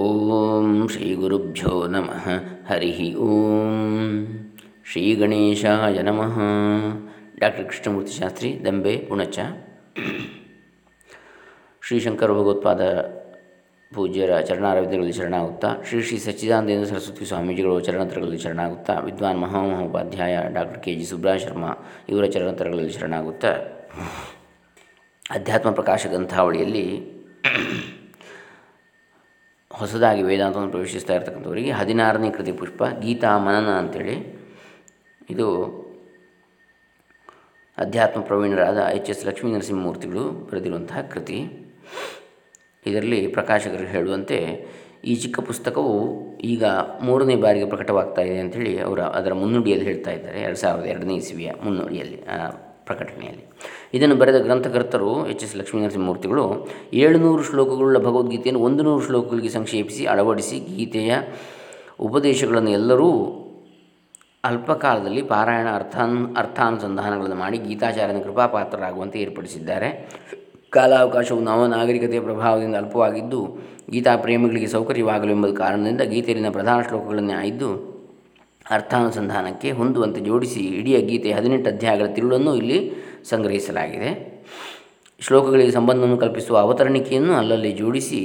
ಓಂ ಶ್ರೀ ಗುರುಭ್ಯೋ ನಮಃ ಹರಿ ಓಂ ಶ್ರೀ ಗಣೇಶಾಯ ನಮಃ ಡಾಕ್ಟರ್ ಕೃಷ್ಣಮೂರ್ತಿ ಶಾಸ್ತ್ರಿ ದಂಬೆ ಪುಣಚ ಶ್ರೀ ಶಂಕರ ಭಗವತ್ಪಾದ ಪೂಜ್ಯರ ಚರಣಾರವಿದ್ಯಗಳಲ್ಲಿ ಶರಣಾಗುತ್ತಾ, ಶ್ರೀ ಶ್ರೀ ಸಚ್ಚಿದಾನಂದೇಂದ್ರ ಸರಸ್ವತಿ ಸ್ವಾಮೀಜಿಗಳು ಚರಣತರಗಳಲ್ಲಿ ಶರಣಾಗುತ್ತಾ, ವಿದ್ವಾನ್ Mahamahopadhyaya doctor K G Subraha Sharma ಇವರ ಚರಣತರಗಳಲ್ಲಿ ಶರಣಾಗುತ್ತಾ. ಅಧ್ಯಾತ್ಮ ಪ್ರಕಾಶ ಗ್ರಂಥಾವಳಿಯಲ್ಲಿ ಹೊಸದಾಗಿ ವೇದಾಂತವನ್ನು ಪ್ರವೇಶಿಸ್ತಾ ಇರ್ತಕ್ಕಂಥವರಿಗೆ ಹದಿನಾರನೇ ಕೃತಿ ಪುಷ್ಪ, ಗೀತಾ ಮನನ ಅಂಥೇಳಿ ಇದು ಅಧ್ಯಾತ್ಮ ಪ್ರವೀಣರಾದ ಎಚ್ ಎಸ್ ಲಕ್ಷ್ಮೀ ನರಸಿಂಹಮೂರ್ತಿಗಳು ಬರೆದಿರುವಂತಹ ಕೃತಿ. ಇದರಲ್ಲಿ ಪ್ರಕಾಶಕರು ಹೇಳುವಂತೆ, ಈ ಚಿಕ್ಕ ಪುಸ್ತಕವು ಈಗ ಮೂರನೇ ಬಾರಿಗೆ ಪ್ರಕಟವಾಗ್ತಾ ಇದೆ ಅಂಥೇಳಿ ಅವರು ಅದರ ಮುನ್ನುಡಿಯಲ್ಲಿ ಹೇಳ್ತಾ ಇದ್ದಾರೆ. ಎರಡು ಸಾವಿರದ ಎರಡನೇ ಇಸವಿಯ ಮುನ್ನುಡಿಯಲ್ಲಿ ಪ್ರಕಟಣೆಯಲ್ಲಿ. ಇದನ್ನು ಬರೆದ ಗ್ರಂಥಕರ್ತರು ಎಚ್ ಎಸ್ ಲಕ್ಷ್ಮೀನರಸಿಂಹಮೂರ್ತಿಗಳು ಏಳುನೂರು ಶ್ಲೋಕಗಳುಳ್ಳ ಭಗವದ್ಗೀತೆಯನ್ನು ಒಂದು ನೂರು ಶ್ಲೋಕಗಳಿಗೆ ಸಂಕ್ಷೇಪಿಸಿ ಅಳವಡಿಸಿ ಗೀತೆಯ ಉಪದೇಶಗಳನ್ನು ಎಲ್ಲರೂ ಅಲ್ಪಕಾಲದಲ್ಲಿ ಪಾರಾಯಣ ಅರ್ಥಾನ್, ಅರ್ಥಾನುಸಂಧಾನಗಳನ್ನು ಮಾಡಿ ಗೀತಾಚಾರ್ಯನ ಕೃಪಾಪಾತ್ರರಾಗುವಂತೆ ಏರ್ಪಡಿಸಿದ್ದಾರೆ. ಕಾಲಾವಕಾಶವು ನವ ನಾಗರಿಕತೆಯ ಪ್ರಭಾವದಿಂದ ಅಲ್ಪವಾಗಿದ್ದು, ಗೀತಾ ಪ್ರೇಮಿಗಳಿಗೆ ಸೌಕರ್ಯವಾಗಲು ಎಂಬ ಕಾರಣದಿಂದ ಗೀತೆಯಲ್ಲಿನ ಪ್ರಧಾನ ಶ್ಲೋಕಗಳನ್ನೇ ಆಯ್ದು ಅರ್ಥಾನುಸಂಧಾನಕ್ಕೆ ಹೊಂದುವಂತೆ ಜೋಡಿಸಿ ಇಡೀ ಗೀತೆ ಹದಿನೆಂಟು ಅಧ್ಯಾಯಗಳ ತಿರುಳನ್ನು ಇಲ್ಲಿ ಸಂಗ್ರಹಿಸಲಾಗಿದೆ. ಶ್ಲೋಕಗಳಿಗೆ ಸಂಬಂಧವನ್ನು ಕಲ್ಪಿಸುವ ಅವತರಣಿಕೆಯನ್ನು ಅಲ್ಲಲ್ಲಿ ಜೋಡಿಸಿ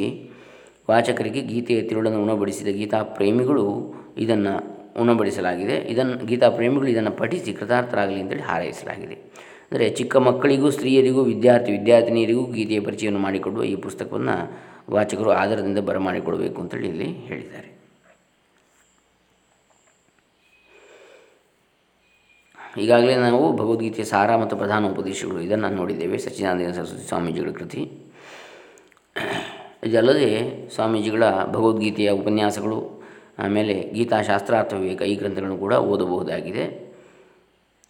ವಾಚಕರಿಗೆ ಗೀತೆಯ ತಿರುಳನ್ನು ಉಣಬಡಿಸಿದ ಗೀತಾ ಪ್ರೇಮಿಗಳು ಇದನ್ನು ಉಣಬಡಿಸಲಾಗಿದೆ. ಇದನ್ನು ಗೀತಾ ಪ್ರೇಮಿಗಳು ಇದನ್ನು ಪಠಿಸಿ ಕೃತಾರ್ಥರಾಗಲಿ ಅಂತೇಳಿ ಹಾರೈಸಲಾಗಿದೆ. ಅಂದರೆ ಚಿಕ್ಕ ಮಕ್ಕಳಿಗೂ, ಸ್ತ್ರೀಯರಿಗೂ, ವಿದ್ಯಾರ್ಥಿ ವಿದ್ಯಾರ್ಥಿನಿಯರಿಗೂ ಗೀತೆಯ ಪರಿಚಯವನ್ನು ಮಾಡಿಕೊಡುವ ಈ ಪುಸ್ತಕವನ್ನು ವಾಚಕರು ಆಧಾರದಿಂದ ಬರಮಾಡಿಕೊಡಬೇಕು ಅಂತೇಳಿ ಇಲ್ಲಿ ಹೇಳಿದ್ದಾರೆ. ಈಗಾಗಲೇ ನಾವು ಭಗವದ್ಗೀತೆಯ ಸಾರ ಮತ್ತು ಪ್ರಧಾನ ಉಪದೇಶಗಳು ಇದನ್ನು ನೋಡಿದ್ದೇವೆ. ಸಚ್ಚಿದಾನಂದ ಸರಸ್ವತಿ ಸ್ವಾಮೀಜಿಗಳ ಕೃತಿ. ಇದಲ್ಲದೆ ಸ್ವಾಮೀಜಿಗಳ ಭಗವದ್ಗೀತೆಯ ಉಪನ್ಯಾಸಗಳು, ಆಮೇಲೆ ಗೀತಾಶಾಸ್ತ್ರಾರ್ಥ ವಿವೇಕ ಈ ಗ್ರಂಥಗಳನ್ನು ಕೂಡ ಓದಬಹುದಾಗಿದೆ.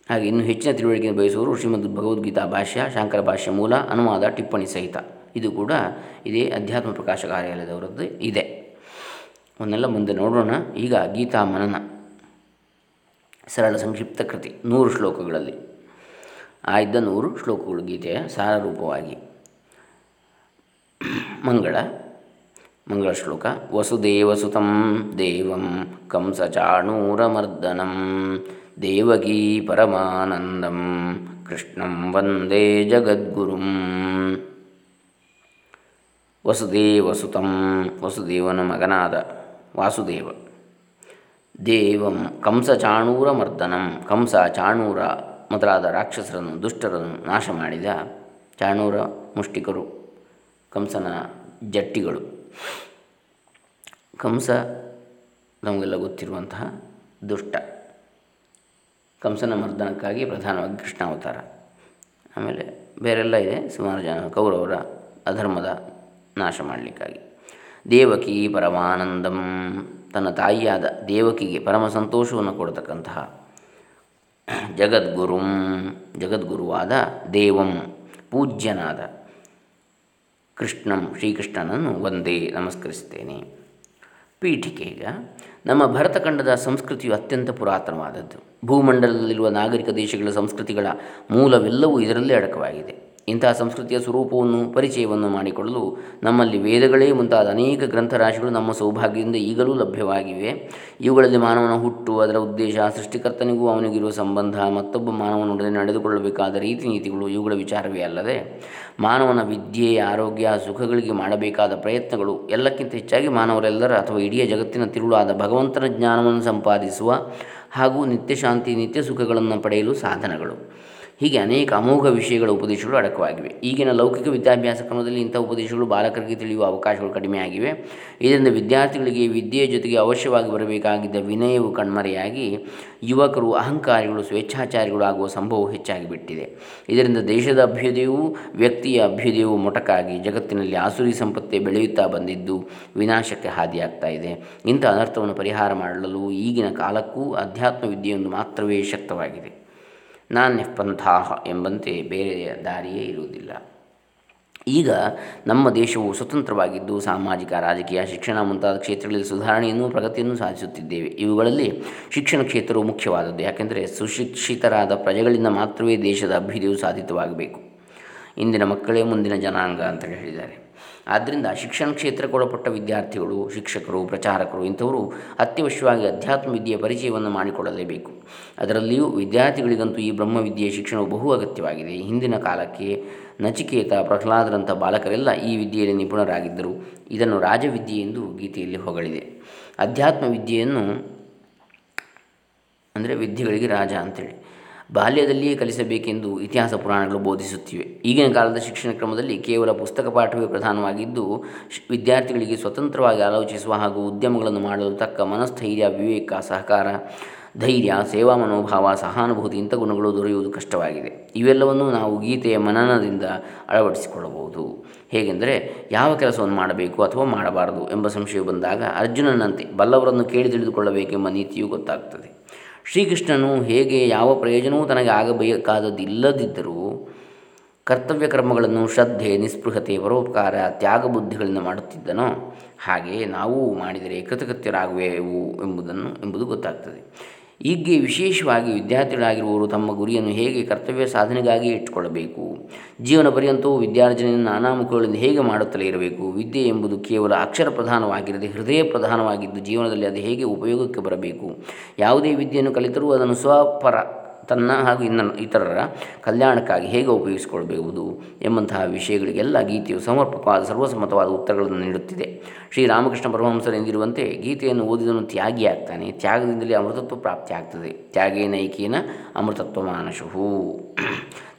ಹಾಗೆ ಇನ್ನು ಹೆಚ್ಚಿನ ತಿಳುವಳಿಕೆ ಬಯಸುವವರು ಶ್ರೀಮದ್ ಭಗವದ್ಗೀತಾ ಭಾಷ್ಯ, ಶಾಂಕರ ಭಾಷ್ಯ ಮೂಲ, ಅನುವಾದ, ಟಿಪ್ಪಣಿ ಸಹಿತ. ಇದು ಕೂಡ ಇದೇ ಅಧ್ಯಾತ್ಮ ಪ್ರಕಾಶ ಕಾರ್ಯಾಲಯದವರದ್ದು ಇದೆ. ಅವನ್ನೆಲ್ಲ ಮುಂದೆ ನೋಡೋಣ. ಈಗ ಗೀತಾ ಮನನ. ಸರಳ ಸಂಕ್ಷಿಪ್ತ ಕೃತಿ. ನೂರು ಶ್ಲೋಕಗಳಲ್ಲಿ. ಆಯ್ದ ನೂರು ಶ್ಲೋಕಗಳು ಗೀತೆಯ ಸಾರರೂಪವಾಗಿ. ಮಂಗಳ. ಮಂಗಳ ಶ್ಲೋಕ. ವಸುದೇವಸುತಂ ದೇವಂ ಕಂಸಚಾಣೂರಮರ್ದನಂ ದೇವಗೀ ಪರಮಾನಂದಂ ಕೃಷ್ಣಂ ವಂದೇ ಜಗದ್ಗುರುಂ. ವಸುದೇವಸುತಂ, ವಸುದೇವನ ಮಗನಾದ ವಾಸುದೇವ. ದೇವಂ ಕಂಸ ಚಾಣೂರ ಮರ್ದನಂ. ಕಂಸ ಚಾಣೂರ ಮೊದಲಾದ ರಾಕ್ಷಸರನ್ನು, ದುಷ್ಟರನ್ನು ನಾಶ ಮಾಡಿದ ಚಾಣೂರ ಮುಷ್ಟಿಕರು, ಕಂಸನ ಜಟ್ಟಿಗಳು. ಕಂಸ ನಮಗೆಲ್ಲ ಗೊತ್ತಿರುವಂತಹ ದುಷ್ಟ. ಕಂಸನ ಮರ್ದನಕ್ಕಾಗಿ ಪ್ರಧಾನವಾಗಿ ಕೃಷ್ಣಾವತಾರ. ಆಮೇಲೆ ಬೇರೆಲ್ಲ ಇದೆ, ಸುಮಾರು ಜನ ಕೌರವರ ಅಧರ್ಮದ ನಾಶ ಮಾಡಲಿಕ್ಕಾಗಿ. ದೇವಕಿ ಪರಮಾನಂದಂ. ತನ್ನ ತಾಯಿಯಾದ ದೇವಕಿಗೆ ಪರಮ ಸಂತೋಷವನ್ನು ಕೊಡತಕ್ಕಂತಹ ಜಗದ್ಗುರುಂ, ಜಗದ್ಗುರುವಾದ ದೇವಂ, ಪೂಜ್ಯನಾದ ಕೃಷ್ಣಂ ಶ್ರೀಕೃಷ್ಣನನ್ನು ಒಂದೇ ನಮಸ್ಕರಿಸುತ್ತೇನೆ. ಪೀಠಿಕೆ ಈಗ. ನಮ್ಮ ಭರತಖಂಡದ ಸಂಸ್ಕೃತಿಯು ಅತ್ಯಂತ ಪುರಾತನವಾದದ್ದು. ಭೂಮಂಡಲದಲ್ಲಿರುವ ನಾಗರಿಕ ದೇಶಗಳ ಸಂಸ್ಕೃತಿಗಳ ಮೂಲವೆಲ್ಲವೂ ಇದರಲ್ಲೇ ಅಡಕವಾಗಿದೆ. ಇಂತಹ ಸಂಸ್ಕೃತಿಯ ಸ್ವರೂಪವನ್ನು, ಪರಿಚಯವನ್ನು ಮಾಡಿಕೊಳ್ಳಲು ನಮ್ಮಲ್ಲಿ ವೇದಗಳೇ ಮುಂತಾದ ಅನೇಕ ಗ್ರಂಥರಾಶಿಗಳು ನಮ್ಮ ಸೌಭಾಗ್ಯದಿಂದ ಈಗಲೂ ಲಭ್ಯವಾಗಿವೆ. ಇವುಗಳಲ್ಲಿ ಮಾನವನ ಹುಟ್ಟು, ಅದರ ಉದ್ದೇಶ, ಸೃಷ್ಟಿಕರ್ತನಿಗೂ ಅವನಿಗಿರುವ ಸಂಬಂಧ, ಮತ್ತೊಬ್ಬ ಮಾನವನೊಡನೆ ನಡೆದುಕೊಳ್ಳಬೇಕಾದ ರೀತಿ ನೀತಿಗಳು, ಇವುಗಳ ವಿಚಾರವೇ ಅಲ್ಲದೆ ಮಾನವನ ವಿದ್ಯೆ, ಆರೋಗ್ಯ, ಸುಖಗಳಿಗೆ ಮಾಡಬೇಕಾದ ಪ್ರಯತ್ನಗಳು ಎಲ್ಲಕ್ಕಿಂತ ಹೆಚ್ಚಾಗಿ ಮಾನವರೆಲ್ಲರ ಅಥವಾ ಇಡೀ ಜಗತ್ತಿನ ತಿರುಳಾದ ಭಗವಂತನ ಜ್ಞಾನವನ್ನು ಸಂಪಾದಿಸುವ ಹಾಗೂ ನಿತ್ಯ ಶಾಂತಿ ನಿತ್ಯ ಸುಖಗಳನ್ನು ಪಡೆಯಲು ಸಾಧನಗಳು. ಹೀಗೆ ಅನೇಕ ಅಮೋಘ ವಿಷಯಗಳ ಉಪದೇಶಗಳು ಅಡಕವಾಗಿವೆ. ಈಗಿನ ಲೌಕಿಕ ವಿದ್ಯಾಭ್ಯಾಸ ಕ್ರಮದಲ್ಲಿ ಇಂಥ ಉಪದೇಶಗಳು ಬಾಲಕರಿಗೆ ತಿಳಿಯುವ ಅವಕಾಶಗಳು ಕಡಿಮೆಯಾಗಿವೆ ಇದರಿಂದ ವಿದ್ಯಾರ್ಥಿಗಳಿಗೆ ವಿದ್ಯೆಯ ಜೊತೆಗೆ ಅವಶ್ಯವಾಗಿ ಬರಬೇಕಾಗಿದ್ದ ವಿನಯವು ಕಣ್ಮರೆಯಾಗಿ ಯುವಕರು, ಅಹಂಕಾರಿಗಳು, ಸ್ವೇಚ್ಛಾಚಾರಿಗಳು ಆಗುವ ಸಂಭವವು ಹೆಚ್ಚಾಗಿ ಬಿಟ್ಟಿದೆ. ಇದರಿಂದ ದೇಶದ ಅಭ್ಯುದಯವು, ವ್ಯಕ್ತಿಯ ಅಭ್ಯುದಯವು ಮೊಟಕಾಗಿ ಜಗತ್ತಿನಲ್ಲಿ ಆಸುರಿ ಸಂಪತ್ತೇ ಬೆಳೆಯುತ್ತಾ ಬಂದಿದ್ದು ವಿನಾಶಕ್ಕೆ ಹಾದಿಯಾಗ್ತಾ ಇದೆ. ಇಂಥ ಅನರ್ಥವನ್ನು ಪರಿಹಾರ ಮಾಡಲು ಈಗಿನ ಕಾಲಕ್ಕೂ ಅಧ್ಯಾತ್ಮ ವಿದ್ಯೆಯೊಂದು ಮಾತ್ರವೇ ಶಕ್ತವಾಗಿದೆ. ನಾಣ್ಯ ಪಂಥಾಹ ಎಂಬಂತೆ ಬೇರೆ ದಾರಿಯೇ ಇರುವುದಿಲ್ಲ. ಈಗ ನಮ್ಮ ದೇಶವು ಸ್ವತಂತ್ರವಾಗಿದ್ದು ಸಾಮಾಜಿಕ, ರಾಜಕೀಯ, ಶಿಕ್ಷಣ ಮುಂತಾದ ಕ್ಷೇತ್ರಗಳಲ್ಲಿ ಸುಧಾರಣೆಯನ್ನು ಪ್ರಗತಿಯನ್ನು ಸಾಧಿಸುತ್ತಿದ್ದೇವೆ. ಇವುಗಳಲ್ಲಿ ಶಿಕ್ಷಣ ಕ್ಷೇತ್ರವು ಮುಖ್ಯವಾದದ್ದು. ಯಾಕೆಂದರೆ ಸುಶಿಕ್ಷಿತರಾದ ಪ್ರಜೆಗಳಿಂದ ಮಾತ್ರವೇ ದೇಶದ ಅಭ್ಯುದಯವು ಸಾಧಿತವಾಗಬೇಕು. ಇಂದಿನ ಮಕ್ಕಳೇ ಮುಂದಿನ ಜನಾಂಗ ಅಂತ ಹೇಳಿದ್ದಾರೆ. ಆದ್ದರಿಂದ ಶಿಕ್ಷಣ ಕ್ಷೇತ್ರಕ್ಕೆ ಒಳಪಟ್ಟ ವಿದ್ಯಾರ್ಥಿಗಳು, ಶಿಕ್ಷಕರು, ಪ್ರಚಾರಕರು ಇಂಥವರು ಅತ್ಯವಶ್ಯವಾಗಿ ಅಧ್ಯಾತ್ಮ ವಿದ್ಯೆಯ ಪರಿಚಯವನ್ನು ಮಾಡಿಕೊಳ್ಳಲೇಬೇಕು. ಅದರಲ್ಲಿಯೂ ವಿದ್ಯಾರ್ಥಿಗಳಿಗಂತೂ ಈ ಬ್ರಹ್ಮವಿದ್ಯೆಯ ಶಿಕ್ಷಣವು ಬಹು ಅಗತ್ಯವಾಗಿದೆ. ಹಿಂದಿನ ಕಾಲಕ್ಕೆ ನಚಿಕೇತ ಪ್ರಹ್ಲಾದರಂಥ ಬಾಲಕರೆಲ್ಲ ಈ ವಿದ್ಯೆಯಲ್ಲಿ ನಿಪುಣರಾಗಿದ್ದರು. ಇದನ್ನು ರಾಜವಿದ್ಯೆ ಎಂದು ಗೀತೆಯಲ್ಲಿ ಹೊಗಳಿದೆ. ಅಧ್ಯಾತ್ಮ ವಿದ್ಯೆಯನ್ನು ಅಂದರೆ ವಿದ್ಯೆಗಳಿಗೆ ರಾಜ ಅಂತೇಳಿ. ಬಾಲ್ಯದಲ್ಲಿಯೇ ಕಲಿಸಬೇಕೆಂದು ಇತಿಹಾಸ ಪುರಾಣಗಳು ಬೋಧಿಸುತ್ತಿವೆ. ಈಗಿನ ಕಾಲದ ಶಿಕ್ಷಣ ಕ್ರಮದಲ್ಲಿ ಕೇವಲ ಪುಸ್ತಕ ಪಾಠವೇ ಪ್ರಧಾನವಾಗಿದ್ದು ವಿದ್ಯಾರ್ಥಿಗಳಿಗೆ ಸ್ವತಂತ್ರವಾಗಿ ಆಲೋಚಿಸುವ ಹಾಗೂ ಉದ್ಯಮಗಳನ್ನು ಮಾಡಲು ತಕ್ಕ ಮನಸ್ಥೈರ್ಯ, ವಿವೇಕ, ಸಹಕಾರ, ಧೈರ್ಯ, ಸೇವಾ ಮನೋಭಾವ, ಸಹಾನುಭೂತಿ ಇಂಥ ಗುಣಗಳು ದೊರೆಯುವುದು ಕಷ್ಟವಾಗಿದೆ. ಇವೆಲ್ಲವನ್ನು ನಾವು ಗೀತೆಯ ಮನನದಿಂದ ಅಳವಡಿಸಿಕೊಳ್ಳಬಹುದು. ಹೇಗೆಂದರೆ, ಯಾವ ಕೆಲಸವನ್ನು ಮಾಡಬೇಕು ಅಥವಾ ಮಾಡಬಾರದು ಎಂಬ ಸಂಶಯ ಬಂದಾಗ ಅರ್ಜುನನಂತೆ ಬಲ್ಲವರನ್ನು ಕೇಳಿ ತಿಳಿದುಕೊಳ್ಳಬೇಕೆಂಬ ನೀತಿಯು ಗೊತ್ತಾಗ್ತದೆ. ಶ್ರೀಕೃಷ್ಣನು ಹೇಗೆ ಯಾವ ಪ್ರಯೋಜನವೂ ತನಗೆ ಆಗಬೇಕಾದದಿಲ್ಲದಿದ್ದರೂ ಕರ್ತವ್ಯ ಕರ್ಮಗಳನ್ನು ಶ್ರದ್ಧೆ, ನಿಸ್ಪೃಹತೆ, ಪರೋಪಕಾರ, ತ್ಯಾಗ ಬುದ್ಧಿಗಳಿಂದ ಮಾಡುತ್ತಿದ್ದನೋ ಹಾಗೆ ನಾವು ಮಾಡಿದರೆ ಕೃತಕೃತ್ಯರಾಗುವೆವು ಎಂಬುದನ್ನು, ಎಂಬುದು ಗೊತ್ತಾಗ್ತದೆ. ಹೀಗೆ ವಿಶೇಷವಾಗಿ ವಿದ್ಯಾರ್ಥಿಗಳಾಗಿರುವವರು ತಮ್ಮ ಗುರಿಯನ್ನು ಹೇಗೆ ಕರ್ತವ್ಯ ಸಾಧನೆಗಾಗಿ ಇಟ್ಟುಕೊಳ್ಳಬೇಕು? ಜೀವನ ಪರ್ಯಂತವೂ ವಿದ್ಯಾರ್ಜನೆಯನ್ನು ನಾನಾ ಮುಖಗಳಿಂದ ಹೇಗೆ ಮಾಡುತ್ತಲೇ ಇರಬೇಕು? ವಿದ್ಯೆ ಎಂಬುದು ಕೇವಲ ಅಕ್ಷರ ಪ್ರಧಾನವಾಗಿರದೆ ಹೃದಯ ಪ್ರಧಾನವಾಗಿದ್ದು ಜೀವನದಲ್ಲಿ ಅದು ಹೇಗೆ ಉಪಯೋಗಕ್ಕೆ ಬರಬೇಕು? ಯಾವುದೇ ವಿದ್ಯೆಯನ್ನು ಕಲಿತರೂ ಅದನ್ನು ಸ್ವಪರ ತನ್ನ ಹಾಗೂ ಇನ್ನ ಇತರರ ಕಲ್ಯಾಣಕ್ಕಾಗಿ ಹೇಗೆ ಉಪಯೋಗಿಸಿಕೊಳ್ಬಹುದು ಎಂಬಂತಹ ವಿಷಯಗಳಿಗೆಲ್ಲ ಗೀತೆಯು ಸಮರ್ಪಕವಾದ, ಸರ್ವಸಮ್ಮತವಾದ ಉತ್ತರಗಳನ್ನು ನೀಡುತ್ತಿದೆ. ಶ್ರೀರಾಮಕೃಷ್ಣ ಪರಮಹಂಸರು ಎಂದಿರುವಂತೆ ಗೀತೆಯನ್ನು ಓದಿದನು ತ್ಯಾಗಿಯಾಗ್ತಾನೆ ತ್ಯಾಗದಿಂದಲೇ ಅಮೃತತ್ವ ಪ್ರಾಪ್ತಿ ಆಗ್ತದೆ ತ್ಯಾಗೇನೈಕೇನ ಅಮೃತತ್ವ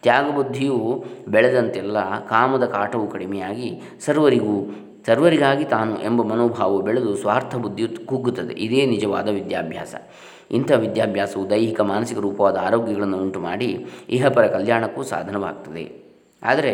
ತ್ಯಾಗ ಬುದ್ಧಿಯು ಬೆಳೆದಂತೆಲ್ಲ ಕಾಮದ ಕಾಟವು ಕಡಿಮೆಯಾಗಿ ಸರ್ವರಿಗೂ, ಸರ್ವರಿಗಾಗಿ ತಾನು ಎಂಬ ಮನೋಭಾವವು ಬೆಳೆದು ಸ್ವಾರ್ಥ ಬುದ್ಧಿಯು ಕುಗ್ಗುತ್ತದೆ. ಇದೇ ನಿಜವಾದ ವಿದ್ಯಾಭ್ಯಾಸ. ಇಂಥ ವಿದ್ಯಾಭ್ಯಾಸವು ದೈಹಿಕ, ಮಾನಸಿಕ ರೂಪವಾದ ಆರೋಗ್ಯಗಳನ್ನು ಉಂಟು ಮಾಡಿ ಇಹಪರ ಕಲ್ಯಾಣಕ್ಕೂ ಸಾಧನವಾಗ್ತದೆ. ಆದರೆ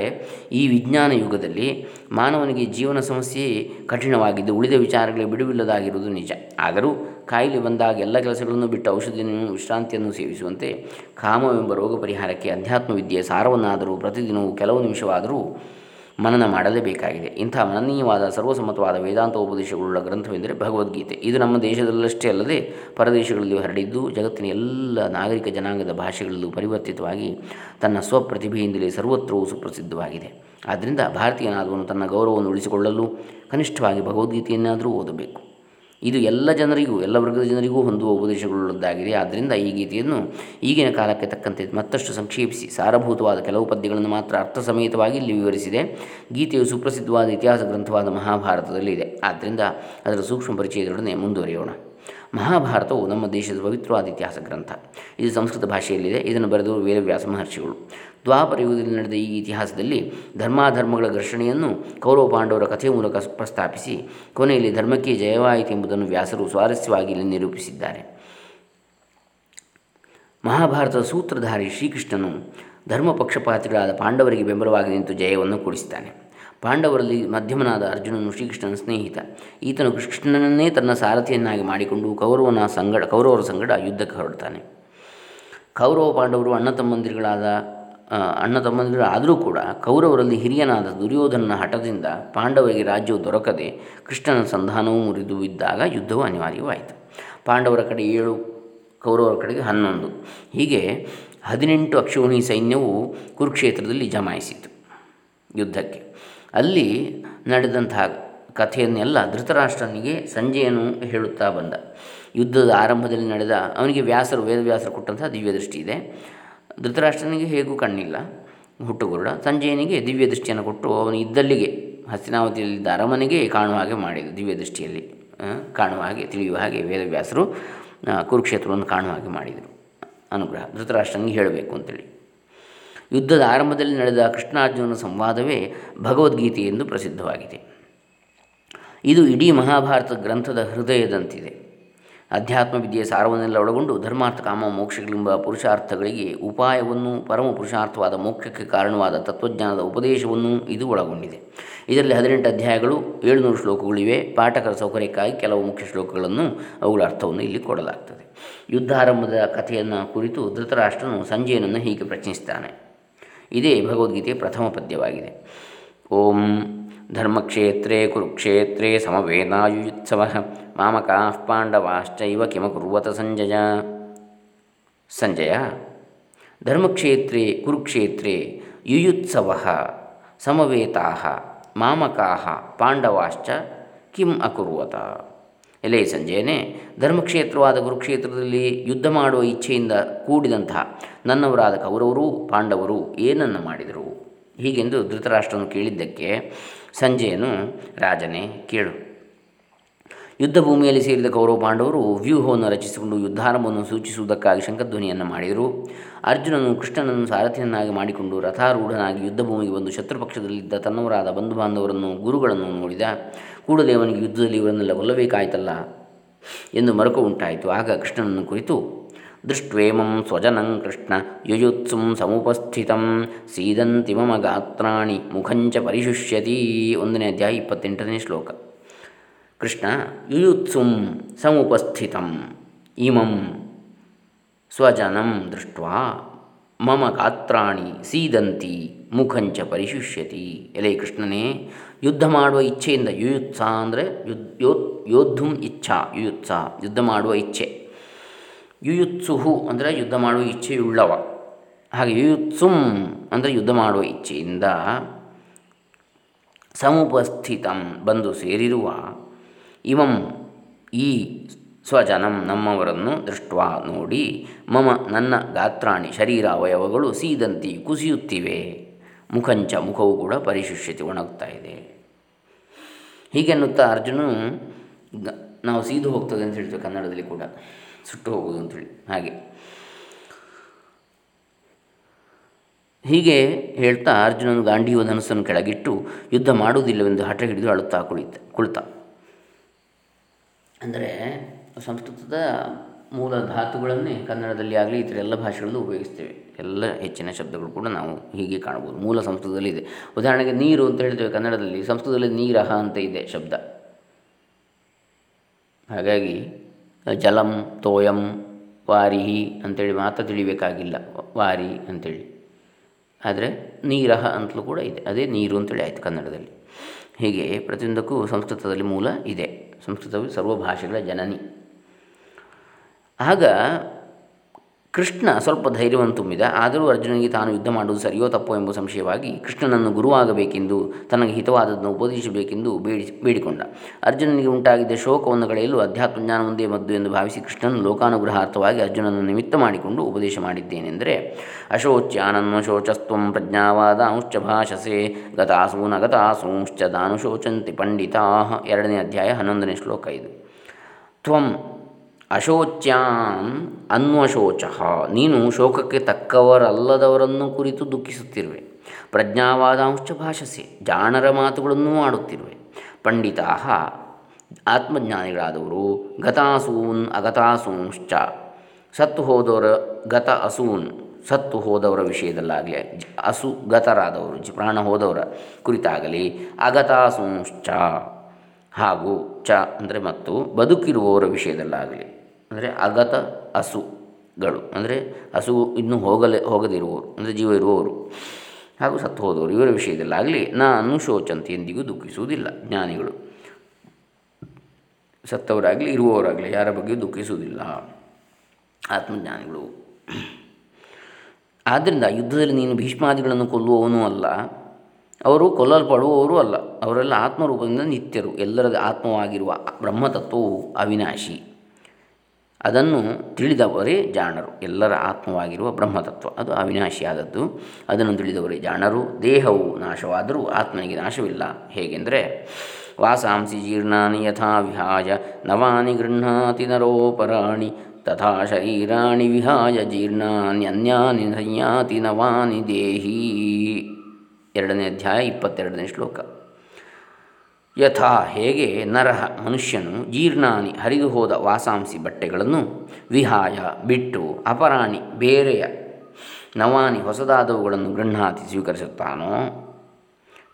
ಈ ವಿಜ್ಞಾನ ಯುಗದಲ್ಲಿ ಮಾನವನಿಗೆ ಜೀವನ ಸಮಸ್ಯೆ ಕಠಿಣವಾಗಿದ್ದು ಉಳಿದ ವಿಚಾರಗಳಿಗೆ ಬಿಡುವಿಲ್ಲದಾಗಿರುವುದು ನಿಜ. ಆದರೂ ಕಾಯಿಲೆ ಬಂದಾಗ ಎಲ್ಲ ಕೆಲಸಗಳನ್ನು ಬಿಟ್ಟು ಔಷಧಿಯನ್ನು, ವಿಶ್ರಾಂತಿಯನ್ನು ಸೇವಿಸುವಂತೆ ಕಾಮವೆಂಬ ರೋಗ ಪರಿಹಾರಕ್ಕೆ ಅಧ್ಯಾತ್ಮ ವಿದ್ಯೆಯ ಸಾರವನ್ನಾದರೂ ಪ್ರತಿದಿನವೂ ಕೆಲವು ನಿಮಿಷವಾದರೂ ಮನನ ಮಾಡಲೇಬೇಕಾಗಿದೆ ಇಂಥ ಮನನೀಯವಾದ, ಸರ್ವಸಮ್ಮತವಾದ ವೇದಾಂತ ಉಪದೇಶಗಳುಳ್ಳ ಗ್ರಂಥವೆಂದರೆ ಭಗವದ್ಗೀತೆ. ಇದು ನಮ್ಮ ದೇಶದಲ್ಲಷ್ಟೇ ಅಲ್ಲದೆ ಪರದೇಶಗಳಲ್ಲಿ ಹರಡಿದ್ದು, ಜಗತ್ತಿನ ಎಲ್ಲ ನಾಗರಿಕ ಜನಾಂಗದ ಭಾಷೆಗಳಲ್ಲೂ ಪರಿವರ್ತಿತವಾಗಿ ತನ್ನ ಸ್ವಪ್ರತಿಭೆಯಿಂದಲೇ ಸರ್ವತ್ರವೂ ಸುಪ್ರಸಿದ್ಧವಾಗಿದೆ. ಆದ್ದರಿಂದ ಭಾರತೀಯನಾದವನು ತನ್ನ ಗೌರವವನ್ನು ಉಳಿಸಿಕೊಳ್ಳಲು ಕನಿಷ್ಠವಾಗಿ ಭಗವದ್ಗೀತೆಯನ್ನಾದರೂ ಓದಬೇಕು. ಇದು ಎಲ್ಲ ಜನರಿಗೂ, ಎಲ್ಲ ವರ್ಗದ ಜನರಿಗೂ ಹೊಂದುವ ಉಪದೇಶಗಳುಳ್ಳದ್ದಾಗಿದೆ. ಆದ್ದರಿಂದ ಈ ಗೀತೆಯನ್ನು ಈಗಿನ ಕಾಲಕ್ಕೆ ತಕ್ಕಂತೆ ಮತ್ತಷ್ಟು ಸಂಕ್ಷೇಪಿಸಿ, ಸಾರಭೂತವಾದ ಕೆಲವು ಪದ್ಯಗಳನ್ನು ಮಾತ್ರ ಅರ್ಥ ಸಮೇತವಾಗಿ ಇಲ್ಲಿ ವಿವರಿಸಿದೆ. ಗೀತೆಯು ಸುಪ್ರಸಿದ್ಧವಾದ ಇತಿಹಾಸ ಗ್ರಂಥವಾದ ಮಹಾಭಾರತದಲ್ಲಿದೆ ಆದ್ದರಿಂದ ಅದರ ಸೂಕ್ಷ್ಮ ಪರಿಚಯದೊಡನೆ ಮುಂದುವರಿಯೋಣ. ಮಹಾಭಾರತವು ನಮ್ಮ ದೇಶದ ಪವಿತ್ರವಾದ ಇತಿಹಾಸ ಗ್ರಂಥ. ಇದು ಸಂಸ್ಕೃತ ಭಾಷೆಯಲ್ಲಿದೆ. ಇದನ್ನು ಬರೆದವರು ವೇದವ್ಯಾಸ ಮಹರ್ಷಿಗಳು. ದ್ವಾಪರ ಯುಗದಲ್ಲಿ ನಡೆದ ಈ ಇತಿಹಾಸದಲ್ಲಿ ಧರ್ಮಾಧರ್ಮಗಳ ಘರ್ಷಣೆಯನ್ನು ಕೌರವ ಪಾಂಡವರ ಕಥೆಯ ಮೂಲಕ ಪ್ರಸ್ತಾಪಿಸಿ, ಕೊನೆಯಲ್ಲಿ ಧರ್ಮಕ್ಕೆ ಜಯವಾಯಿತು ಎಂಬುದನ್ನು ವ್ಯಾಸರು ಸ್ವಾರಸ್ಯವಾಗಿ ಇಲ್ಲಿ ನಿರೂಪಿಸಿದ್ದಾರೆ. ಮಹಾಭಾರತದ ಸೂತ್ರಧಾರಿ ಶ್ರೀಕೃಷ್ಣನು ಧರ್ಮ ಪಕ್ಷಪಾತಿಗಳಾದ ಪಾಂಡವರಿಗೆ ಬೆಂಬಲವಾಗಿ ನಿಂತು ಜಯವನ್ನು ಕೊಡಿಸುತ್ತಾನೆ ಪಾಂಡವರಲ್ಲಿ ಮಧ್ಯಮನಾದ ಅರ್ಜುನನು ಶ್ರೀಕೃಷ್ಣನ ಸ್ನೇಹಿತ. ಈತನು ಕೃಷ್ಣನನ್ನೇ ತನ್ನ ಸಾರಥಿಯನ್ನಾಗಿ ಮಾಡಿಕೊಂಡು ಕೌರವನ ಸಂಗಡ, ಕೌರವರ ಸಂಗಡ ಯುದ್ಧಕ್ಕೆ ಹೊರಡ್ತಾನೆ ಕೌರವ ಪಾಂಡವರು ಅಣ್ಣ ತಮ್ಮಂದಿರುಗಳಾದ ಅಣ್ಣ ತಮ್ಮಂದಿರು ಆದರೂ ಕೂಡ ಕೌರವರಲ್ಲಿ ಹಿರಿಯನಾದ ದುರ್ಯೋಧನನ ಹಠದಿಂದ ಪಾಂಡವರಿಗೆ ರಾಜ್ಯವು ದೊರಕದೆ ಕೃಷ್ಣನ ಸಂಧಾನವೂ ಮುರಿದು ಬಿದ್ದಾಗ ಯುದ್ಧವು ಅನಿವಾರ್ಯವಾಯಿತು. ಪಾಂಡವರ ಕಡೆ ಏಳು, ಕೌರವರ ಕಡೆಗೆ ಹನ್ನೊಂದು. ಹೀಗೆ ಹದಿನೆಂಟು ಅಕ್ಷೋಣಿ ಸೈನ್ಯವು ಕುರುಕ್ಷೇತ್ರದಲ್ಲಿ ಜಮಾಯಿಸಿತು ಯುದ್ಧಕ್ಕೆ. ಅಲ್ಲಿ ನಡೆದಂತಹ ಕಥೆಯನ್ನೆಲ್ಲ ಧೃತರಾಷ್ಟ್ರನಿಗೆ ಸಂಜೆಯನ್ನು ಹೇಳುತ್ತಾ ಬಂದ. ಯುದ್ಧದ ಆರಂಭದಲ್ಲಿ ನಡೆದ ಅವನಿಗೆ ವ್ಯಾಸರು, ವೇದವ್ಯಾಸರು ಕೊಟ್ಟಂತಹ ದಿವ್ಯ ದೃಷ್ಟಿ ಇದೆ. ಧೃತರಾಷ್ಟ್ರನಿಗೆ ಹೇಗೂ ಕಣ್ಣಿಲ್ಲ. ಹುಟ್ಟುಗುರುಡ ಸಂಜಯನಿಗೆ ದಿವ್ಯ ದೃಷ್ಟಿಯನ್ನು ಕೊಟ್ಟು ಅವನು ಇದ್ದಲ್ಲಿಗೆ ಹಸ್ತಿನಾವತಿಯಲ್ಲಿದ್ದ ಅರಮನೆಗೆ ಕಾಣುವ ಹಾಗೆ ಮಾಡಿದ. ದಿವ್ಯ ದೃಷ್ಟಿಯಲ್ಲಿ ಕಾಣುವ ಹಾಗೆ, ತಿಳಿಯುವ ಹಾಗೆ ವೇದವ್ಯಾಸರು ಕುರುಕ್ಷೇತ್ರವನ್ನು ಕಾಣುವ ಹಾಗೆ ಮಾಡಿದರು. ಅನುಗ್ರಹ, ಧೃತರಾಷ್ಟ್ರನಿಗೆ ಹೇಳಬೇಕು ಅಂತೇಳಿ. ಯುದ್ಧದ ಆರಂಭದಲ್ಲಿ ನಡೆದ ಕೃಷ್ಣಾರ್ಜುನ ಸಂವಾದವೇ ಭಗವದ್ಗೀತೆ ಎಂದು ಪ್ರಸಿದ್ಧವಾಗಿದೆ. ಇದು ಇಡೀ ಮಹಾಭಾರತ ಗ್ರಂಥದ ಹೃದಯದಂತಿದೆ. ಅಧ್ಯಾತ್ಮ ವಿದ್ಯೆಯ ಸಾರವನ್ನೆಲ್ಲ ಒಳಗೊಂಡು ಧರ್ಮಾರ್ಥ, ಕಾಮ, ಮೋಕ್ಷಗಳೆಂಬ ಪುರುಷಾರ್ಥಗಳಿಗೆ ಉಪಾಯವನ್ನು ಪರಮ ಪುರುಷಾರ್ಥವಾದ ಮೋಕ್ಷಕ್ಕೆ ಕಾರಣವಾದ ತತ್ವಜ್ಞಾನದ ಉಪದೇಶವನ್ನು ಇದು ಒಳಗೊಂಡಿದೆ. ಇದರಲ್ಲಿ ಹದಿನೆಂಟು ಅಧ್ಯಾಯಗಳು, ಏಳುನೂರು ಶ್ಲೋಕಗಳಿವೆ. ಪಾಠಕರ ಸೌಕರ್ಯಕ್ಕಾಗಿ ಕೆಲವು ಮುಖ್ಯ ಶ್ಲೋಕಗಳನ್ನು ಅವುಗಳ ಅರ್ಥವನ್ನು ಇಲ್ಲಿ ಕೊಡಲಾಗ್ತದೆ. ಯುದ್ಧಾರಂಭದ ಕಥೆಯನ್ನು ಕುರಿತು ಧೃತರಾಷ್ಟ್ರನು ಸಂಜಯನನ್ನು ಹೀಗೆ ಪ್ರಶ್ನಿಸುತ್ತಾನೆ ಇದೇ ಭಗವದ್ಗೀತೆಯ ಪ್ರಥಮ ಪದ್ಯವಾಗಿದೆ. ಓಂ ಧರ್ಮಕ್ಷೇತ್ರೇ ಕುರುಕ್ಷೇತ್ರೇ ಸಮವೇದಾಯುತ್ಸವ ಮಾಮಕಾ ಪಾಂಡವಾಶ್ಚೈವ ಕಿಮಕುರುವತ ಸಂಜಯ ಸಂಜಯ ಧರ್ಮಕ್ಷೇತ್ರೇ ಕುರುಕ್ಷೇತ್ರೇ ಯುಯುತ್ಸವ ಸಮವೇತಾ ಮಾಮಕಾ ಪಾಂಡವಾಶ್ಚ ಕಿಂ ಅಕುರ್ವತ ಎಲೆ ಸಂಜಯನೇ, ಧರ್ಮಕ್ಷೇತ್ರವಾದ ಕುರುಕ್ಷೇತ್ರದಲ್ಲಿ ಯುದ್ಧ ಮಾಡುವ ಇಚ್ಛೆಯಿಂದ ಕೂಡಿದಂತಹ ನನ್ನವರಾದ ಕೌರವರು, ಪಾಂಡವರು ಏನನ್ನು ಮಾಡಿದರು? ಹೀಗೆಂದು ಧೃತರಾಷ್ಟ್ರನು ಕೇಳಿದ್ದಕ್ಕೆ ಸಂಜಯನು ರಾಜನೇ ಕೇಳು. ಯುದ್ಧ ಭೂಮಿಯಲ್ಲಿ ಸೇರಿದ ಕೌರವ ಪಾಂಡವರು ವ್ಯೂಹವನ್ನು ರಚಿಸಿಕೊಂಡು ಯುದ್ಧಾರಂಭವನ್ನು ಸೂಚಿಸುವುದಕ್ಕಾಗಿ ಶಂಖಧ್ವನಿಯನ್ನು ಮಾಡಿದರು. ಅರ್ಜುನನು ಕೃಷ್ಣನನ್ನು ಸಾರಥಿಯನ್ನಾಗಿ ಮಾಡಿಕೊಂಡು ರಥಾರೂಢನಾಗಿ ಯುದ್ಧ ಭೂಮಿಗೆ ಬಂದು ಶತ್ರುಪಕ್ಷದಲ್ಲಿದ್ದ ತನ್ನವರಾದ ಬಂಧು ಬಾಂಧವರನ್ನು ಗುರುಗಳನ್ನು ನೋಡಿದ ಕೂಡಲೇ ಅವನಿಗೆ ಯುದ್ಧದಲ್ಲಿ ಇವರನ್ನೆಲ್ಲ ಕೊಲ್ಲಬೇಕಾಯ್ತಲ್ಲ ಎಂದು ಮರುಕ ಉಂಟಾಯಿತು ಆಗ ಕೃಷ್ಣನನ್ನು ಕುರಿತು ದೃಷ್ಟ್ವೇಮಂ ಸ್ವಜನಂ ಕೃಷ್ಣ ಯುಯುತ್ಸುಂ ಸಮುಪಸ್ಥಿತಂ. ಸೀದಂತಿ ಮಮ ಗಾತ್ರಾಣಿ ಮುಖಂಚ ಪರಿಶುಷ್ಯತಿ. ಒಂದನೇ ಅಧ್ಯಾಯ ಇಪ್ಪತ್ತೆಂಟನೇ ಶ್ಲೋಕ. ಕೃಷ್ಣ ಯುಯುತ್ಸುಂ ಸಮುಪಸ್ಥಿತಂ. ಇಮಂ ಸ್ವಜನಂ ದೃಷ್ಟ್ವಾ ಮಮ ಗಾತ್ರಾಣಿ ಸೀದಂತಿ ಮುಖಂಚ ಪರಿಶುಷ್ಯತಿ. ಎಲೆ ಕೃಷ್ಣನೇ, ಯುದ್ಧ ಮಾಡುವ ಇಚ್ಛೆಯಿಂದ ಯುಯುತ್ಸ ಅಂದರೆ ಯುದ್ ಯೋಧುಂ ಇಚ್ಛಾ ಯುಯುತ್ಸ, ಯುದ್ಧ ಮಾಡುವ ಇಚ್ಛೆ. ಯುಯುತ್ಸುಹು ಅಂದರೆ ಯುದ್ಧ ಮಾಡುವ ಇಚ್ಛೆಯುಳ್ಳವ. ಹಾಗೆ ಯುಯುತ್ಸುಂ ಅಂದರೆ ಯುದ್ಧ ಮಾಡುವ ಇಚ್ಛೆಯಿಂದ ಸಮುಪಸ್ಥಿತಂ ಬಂದು ಸೇರಿರುವ ಇವಂ ಈ ಸ್ವಜನಂ ನಮ್ಮವರನ್ನು ದೃಷ್ಟ ನೋಡಿ ಮಮ ನನ್ನ ಗಾತ್ರಾಣಿ ಶರೀರ ಅವಯವಗಳು ಸೀದಂತಿ ಕುಸಿಯುತ್ತಿವೆ. ಮುಖಂಚ ಮುಖವು ಕೂಡ ಪರಿಶಿಷ್ಯತೆ ಒಣಗ್ತಾ ಇದೆ. ಹೀಗೆನ್ನುತ್ತಾ ಅರ್ಜುನು ನಾವು ಸೀದು ಹೋಗ್ತದೆ ಅಂತ ಹೇಳ್ತೇವೆ ಕನ್ನಡದಲ್ಲಿ ಕೂಡ. ಸುಟ್ಟು ಹೋಗುವುದು ಅಂತೇಳಿ. ಹಾಗೆ. ಹೀಗೆ ಹೇಳ್ತಾ ಅರ್ಜುನನು ಗಾಂಧೀವ ಧನಸ್ಸನ್ನು ಕೆಳಗಿಟ್ಟು ಯುದ್ಧ ಮಾಡುವುದಿಲ್ಲವೆಂದು ಹಠ ಹಿಡಿದು ಅಳುತ್ತಾ ಕುಳಿತ ಕುಳಿತ. ಅಂದರೆ ಸಂಸ್ಕೃತದ ಮೂಲ ಧಾತುಗಳನ್ನೇ ಕನ್ನಡದಲ್ಲಿ ಆಗಲಿ ಇತರ ಎಲ್ಲ ಭಾಷೆಗಳಲ್ಲೂ ಉಪಯೋಗಿಸ್ತೇವೆ. ಎಲ್ಲ ಹೆಚ್ಚಿನ ಶಬ್ದಗಳು ಕೂಡ ನಾವು ಹೀಗೆ ಕಾಣ್ಬೋದು ಮೂಲ ಸಂಸ್ಕೃತದಲ್ಲಿ ಇದೆ. ಉದಾಹರಣೆಗೆ ನೀರು ಅಂತ ಹೇಳ್ತೇವೆ ಕನ್ನಡದಲ್ಲಿ. ಸಂಸ್ಕೃತದಲ್ಲಿ ನೀರಹ ಅಂತ ಇದೆ ಶಬ್ದ. ಹಾಗಾಗಿ ಜಲಂ, ತೋಯಂ, ವಾರಿಹಿ ಅಂತೇಳಿ ಮಾತ್ರ ತಿಳಿಬೇಕಾಗಿಲ್ಲ. ವಾರಿ ಅಂತೇಳಿ. ಆದರೆ ನೀರಹ ಅಂತಲೂ ಕೂಡ ಇದೆ. ಅದೇ ನೀರು ಅಂತೇಳಿ ಆಯಿತು ಕನ್ನಡದಲ್ಲಿ. ಹೀಗೆ ಪ್ರತಿಯೊಂದಕ್ಕೂ ಸಂಸ್ಕೃತದಲ್ಲಿ ಮೂಲ ಇದೆ. ಸಂಸ್ಕೃತವು ಸರ್ವ ಭಾಷೆಗಳ ಜನನಿ. ಆಗ ಕೃಷ್ಣ ಸ್ವಲ್ಪ ಧೈರ್ಯವನ್ನು ತುಂಬಿದ. ಆದರೂ ಅರ್ಜುನನಿಗೆ ತಾನು ಯುದ್ಧ ಮಾಡುವುದು ಸರಿಯೋ ತಪ್ಪೋ ಎಂಬ ಸಂಶಯವಾಗಿ ಕೃಷ್ಣನನ್ನು ಗುರುವಾಗಬೇಕೆಂದು ತನಗೆ ಹಿತವಾದದನ್ನು ಉಪದೇಶಿಸಬೇಕೆಂದು ಬೇಡಿ, ಬೇಡಿಕೊಂಡ. ಅರ್ಜುನನಿಗೆ ಉಂಟಾಗಿದ್ದ ಶೋಕವನ್ನು ಕಳೆಯಲು ಅಧ್ಯಾತ್ಮ ಜ್ಞಾನ ಒಂದೇ ಮದ್ದು ಎಂದು ಭಾವಿಸಿ ಕೃಷ್ಣನು ಲೋಕಾನುಗ್ರಹಾರ್ಥವಾಗಿ ಅರ್ಜುನನನ್ನು ನಿಮಿತ್ತ ಮಾಡಿಕೊಂಡು ಉಪದೇಶ ಮಾಡಿದ್ದೇನೆಂದರೆ ಅಶೋಚ್ಯಾನನ್ವಶೋಚಸ್ತ್ವಂ ಪ್ರಜ್ಞಾವಾದ ಅಂಶ್ಚ ಭಾಷಸೆ ಗತಾಸೂನ ನಗತಾಸೂಂಶ್ಚ ದಾನುಶೋಚಂತಿ ಪಂಡಿತಾ. ಎರಡನೇ ಅಧ್ಯಾಯ ಹನ್ನೊಂದನೇ ಶ್ಲೋಕ ಇದು. ತ್ವಂ ಅಶೋಚ್ಯಾನ್ ಅನ್ವಶೋಚ. ನೀನು ಶೋಕಕ್ಕೆ ತಕ್ಕವರಲ್ಲದವರನ್ನು ಕುರಿತು ದುಃಖಿಸುತ್ತಿರುವೆ. ಪ್ರಜ್ಞಾವಾದಾಂಶ ಭಾಷಸೆ, ಜಾಣರ ಮಾತುಗಳನ್ನೂ ಆಡುತ್ತಿರುವೆ. ಪಂಡಿತಾ ಆತ್ಮಜ್ಞಾನಿಗಳಾದವರು, ಗತಾಸೂನ್ ಅಗತಾಸೂಂಶ್ಚ. ಸತ್ತು ಹೋದವರ ಗತ ಅಸೂನ್, ಸತ್ತು ಹೋದವರ ವಿಷಯದಲ್ಲಾಗಲಿ, ಅಸು ಗತರಾದವರು ಪ್ರಾಣ ಹೋದವರ ಕುರಿತಾಗಲಿ ಅಗತಾಸೂಂಶ್ಚ. ಹಾಗೂ ಚ ಅಂದರೆ ಮತ್ತು, ಬದುಕಿರುವವರ ವಿಷಯದಲ್ಲಾಗಲಿ. ಅಂದರೆ ಅಗತ ಹಸುಗಳು. ಅಂದರೆ ಹಸು ಇನ್ನೂ ಹೋಗಲೇ, ಹೋಗದಿರುವವರು, ಅಂದರೆ ಜೀವ ಇರುವವರು ಹಾಗೂ ಸತ್ತು ಹೋದವರು. ಇವರ ವಿಷಯದಲ್ಲಾಗಲಿ ನಾನು ಶೋಚಂತೆ ಎಂದಿಗೂ ದುಃಖಿಸುವುದಿಲ್ಲ. ಜ್ಞಾನಿಗಳು ಸತ್ತವರಾಗಲಿ, ಇರುವವರಾಗಲಿ, ಯಾರ ಬಗ್ಗೆ ದುಃಖಿಸುವುದಿಲ್ಲ. ಆತ್ಮಜ್ಞಾನಿಗಳು. ಆದ್ದರಿಂದ ಯುದ್ಧದಲ್ಲಿ ನೀನು ಭೀಷ್ಮಾದಿಗಳನ್ನು ಕೊಲ್ಲುವವನೂ ಅಲ್ಲ. ಅವರು ಕೊಲ್ಲಲ್ಪಡುವವರು ಅಲ್ಲ. ಅವರೆಲ್ಲ ಆತ್ಮರೂಪದಿಂದ ನಿತ್ಯರು. ಎಲ್ಲರದ ಆತ್ಮವಾಗಿರುವ ಬ್ರಹ್ಮತತ್ವವು ಅವಿನಾಶಿ. ಅದನ್ನು ತಿಳಿದವರೇ ಜಾಣರು. ಎಲ್ಲರ ಆತ್ಮವಾಗಿರುವ ಬ್ರಹ್ಮತತ್ವ. ಅದು ಅವಿನಾಶಿಯಾದದ್ದು. ಅದನ್ನು ತಿಳಿದವರೇ ಜಾಣರು. ದೇಹವು ನಾಶವಾದರೂ ಆತ್ಮನಿಗೆ ನಾಶವಿಲ್ಲ. ಹೇಗೆಂದರೆ, ವಾಸಾಂಸಿ ಜೀರ್ಣಾನಿ ಯಥಾ ವಿಹಾಯ, ನವಾನಿ ಗೃಹಾತಿ ನರೋಪರಾಣಿ, ತಥಾ ಶರೀರಾಣಿ ವಿಹಾಯ ಜೀರ್ಣಾನ್ಯನ್ಯಾನಿ ಸಂಯಾತಿ ನವಾನಿ ದೇಹಿ. ಎರಡನೇ ಅಧ್ಯಾಯ, ಇಪ್ಪತ್ತೆರಡನೇ ಶ್ಲೋಕ. ಯಥಾ ಹೇಗೆ ನರಹ ಮನುಷ್ಯನು ಜೀರ್ಣಾನಿ ಹರಿದು ಹೋದ ವಾಸಾಂಸಿ ಬಟ್ಟೆಗಳನ್ನು ವಿಹಾಯ, ಬಿಟ್ಟು, ಅಪರಾಣಿ, ಬೇರೆಯ ನವಾನಿ ಹೊಸದಾದವುಗಳನ್ನು ಗೃಹಾತಿ ಸ್ವೀಕರಿಸುತ್ತಾನೋ?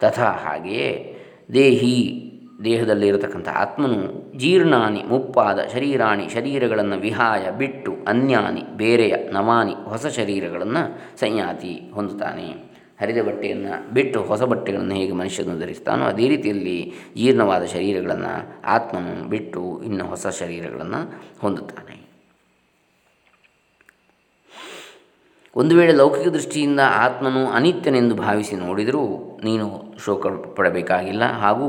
ತಥಾ ಹಾಗೆಯೇ ದೇಹಿ ದೇಹದಲ್ಲಿರತಕ್ಕಂಥ ಆತ್ಮನು ಜೀರ್ಣಾನಿ, ಮುಪ್ಪಾದ ಶರೀರಾಣಿ ಶರೀರಗಳನ್ನು ವಿಹಾಯ, ಬಿಟ್ಟು, ಅನ್ಯಾನಿ, ಬೇರೆಯ ನವಾನಿ ಹೊಸ ಶರೀರಗಳನ್ನು ಸಂಯಾತಿ ಹೊಂದುತ್ತಾನೆ. ಹರಿದ ಬಟ್ಟೆಯನ್ನು ಬಿಟ್ಟು ಹೊಸ ಬಟ್ಟೆಗಳನ್ನು ಹೇಗೆ ಮನುಷ್ಯನು ಧರಿಸ್ತಾನೋ ಅದೇ ರೀತಿಯಲ್ಲಿ ಜೀರ್ಣವಾದ ಶರೀರಗಳನ್ನು ಆತ್ಮನು ಬಿಟ್ಟು ಇನ್ನು ಹೊಸ ಶರೀರಗಳನ್ನು ಹೊಂದುತ್ತಾನೆ. ಒಂದು ವೇಳೆ ಲೌಕಿಕ ದೃಷ್ಟಿಯಿಂದ ಆತ್ಮನು ಅನಿತ್ಯನೆಂದು ಭಾವಿಸಿ ನೋಡಿದರೂ ನೀನು ಶೋಕ ಪಡಬೇಕಾಗಿಲ್ಲ ಹಾಗೂ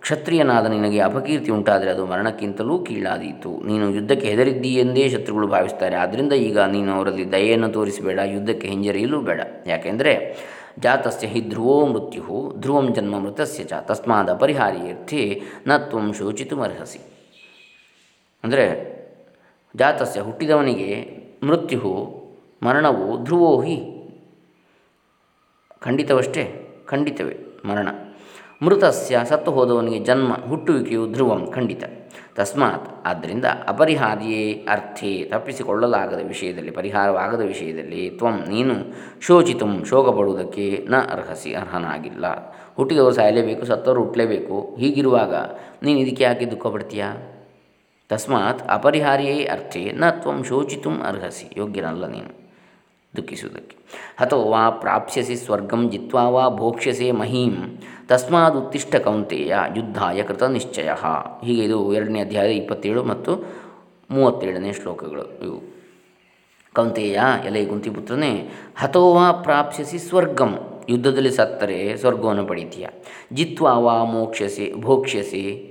ಕ್ಷತ್ರಿಯನಾದ ನಿನಗೆ ಅಪಕೀರ್ತಿ ಉಂಟಾದರೆ ಅದು ಮರಣಕ್ಕಿಂತಲೂ ಕೀಳಾದೀತು. ನೀನು ಯುದ್ಧಕ್ಕೆ ಹೆದರಿದ್ದೀಯೆಂದೇ ಶತ್ರುಗಳು ಭಾವಿಸ್ತಾರೆ. ಆದ್ದರಿಂದ ಈಗ ನೀನು ಅವರಲ್ಲಿ ದಯೆಯನ್ನು ತೋರಿಸಬೇಡ, ಯುದ್ಧಕ್ಕೆ ಹಿಂಜರಿಯಲು ಬೇಡ. ಯಾಕೆಂದರೆ ಜಾತಸ್ಯ ಹಿ ಧ್ರುವೋ ಮೃತ್ಯು ಧ್ರುವಂ ಜನ್ಮ ಮೃತಸ್ಯ ಚ ತಸ್ಮಾದ ಪರಿಹಾರ್ಯರ್ಥಿ ನ ತ್ವಂ ಶೋಚಿತುಮರ್ಹಸಿ ಅಂದರೆ ಜಾತಸ್ಯ ಹುಟ್ಟಿದವನಿಗೆ ಮೃತ್ಯು ಮರಣವು ಧ್ರುವೋ ಹಿ ಖಂಡಿತವಷ್ಟೇ, ಖಂಡಿತವೇ ಮರಣ. ಮೃತಸ್ಯ ಸತ್ತು ಹೋದವನಿಗೆ ಜನ್ಮ ಹುಟ್ಟುವಿಕೆಯು ಧ್ರುವಂ, ಖಂಡಿತ. ತಸ್ಮಾತ್. ಆದ್ದರಿಂದ ಅಪರಿಹಾರ್ಯೇ ಅರ್ಥೇ ತಪ್ಪಿಸಿಕೊಳ್ಳಲಾಗದ ವಿಷಯದಲ್ಲಿ, ಪರಿಹಾರವಾಗದ ವಿಷಯದಲ್ಲಿ ತ್ವಂ ನೀನು ಶೋಚಿತು ಶೋಕಪಡುವುದಕ್ಕೆ ನ ಅರ್ಹಸಿ ಅರ್ಹನಾಗಿಲ್ಲ. ಹುಟ್ಟಿದವರು ಸಾಯಲೇಬೇಕು, ಸತ್ತವರು ಹುಟ್ಟಲೇಬೇಕು. ಹೀಗಿರುವಾಗ ನೀನು ಇದಕ್ಕೆ ಯಾಕೆ ದುಃಖ ಪಡ್ತೀಯಾ? ತಸ್ಮಾತ್ ಅಪರಿಹಾರ್ಯೇ ಅರ್ಥೇ ನ ತ್ವಂ ಶೋಚಿತು ಅರ್ಹಸಿ. ಯೋಗ್ಯನಲ್ಲ ನೀನು. ದುಃಖಿಸುವುದಕ್ಕೆ. ಅಥವಾ ವಾ ಪ್ರಾಪ್ಸ್ಯಸಿ ಸ್ವರ್ಗಂ ಜಿತ್ವಾ ವಾ ಭೋಕ್ಷ್ಯಸೆ ಮಹೀಂ. ತಸ್ಮಾದುತ್ತಿಷ್ಟ ಕೌಂತೆಯ ಯುದ್ಧಾಯ ಕೃತ ನಿಶ್ಚಯ. ಹೀಗೆ ಇದು ಎರಡನೇ ಅಧ್ಯಾಯ ಇಪ್ಪತ್ತೇಳು ಮತ್ತು ಮೂವತ್ತೇಳನೇ ಶ್ಲೋಕಗಳು ಇವು. ಕೌಂತೆಯ ಎಲೆ ಕುಂತಿಪುತ್ರನೇ ಹತೋವಾ ಪ್ರಾಪ್ಸ್ಯಸಿ ಸ್ವರ್ಗಂ. ಯುದ್ಧದಲ್ಲಿ ಸತ್ತರೆ ಸ್ವರ್ಗವನ್ನು ಪಡಿತೀಯ. ಜಿತ್ವಾ ವಾ ಮೋಕ್ಷಸೆ ಭೋಕ್ಷ್ಯಸಿ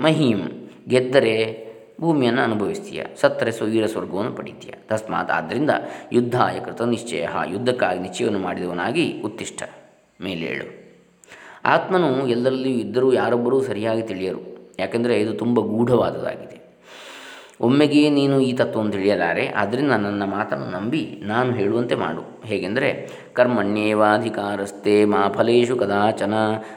ಮಹೀಂ. ಗೆದ್ದರೆ ಭೂಮಿಯನ್ನು ಅನುಭವಿಸ್ತೀಯ. ಸತ್ತರೆ ಸ್ವೀರ ಸ್ವರ್ಗವನ್ನು ಪಡಿತೀಯ. ತಸ್ಮಾತ್ ಆದ್ದರಿಂದ ಯುದ್ಧಾಯ ಕೃತ ನಿಶ್ಚಯ. ಯುದ್ಧಕ್ಕಾಗಿ ನಿಶ್ಚಯವನ್ನು ಮಾಡಿದವನಾಗಿ ಉತ್ತಿಷ್ಠ. ಮೇಲೇಳು ಆತ್ಮನು ಎಲ್ಲರಲ್ಲಿಯೂ ಇದ್ದರೂ ಯಾರೊಬ್ಬರೂ ಸರಿಯಾಗಿ ತಿಳಿಯರು. ಯಾಕೆಂದರೆ ಇದು ತುಂಬ ಗೂಢವಾದದಾಗಿದೆ ಒಮ್ಮೆಗೆ ನೀನು ಈ ತತ್ವವನ್ನು ತಿಳಿಯಲಾರೆ ಆದ್ದರಿಂದ ನನ್ನ ಮಾತನ್ನು ನಂಬಿ ನಾನು ಹೇಳುವಂತೆ ಮಾಡು. ಹೇಗೆಂದರೆ ಕರ್ಮಣ್ಯೇವಾಧಿಕಾರಸ್ತೆ ಮಾ ಫಲೇಶು ಕದಾಚನ,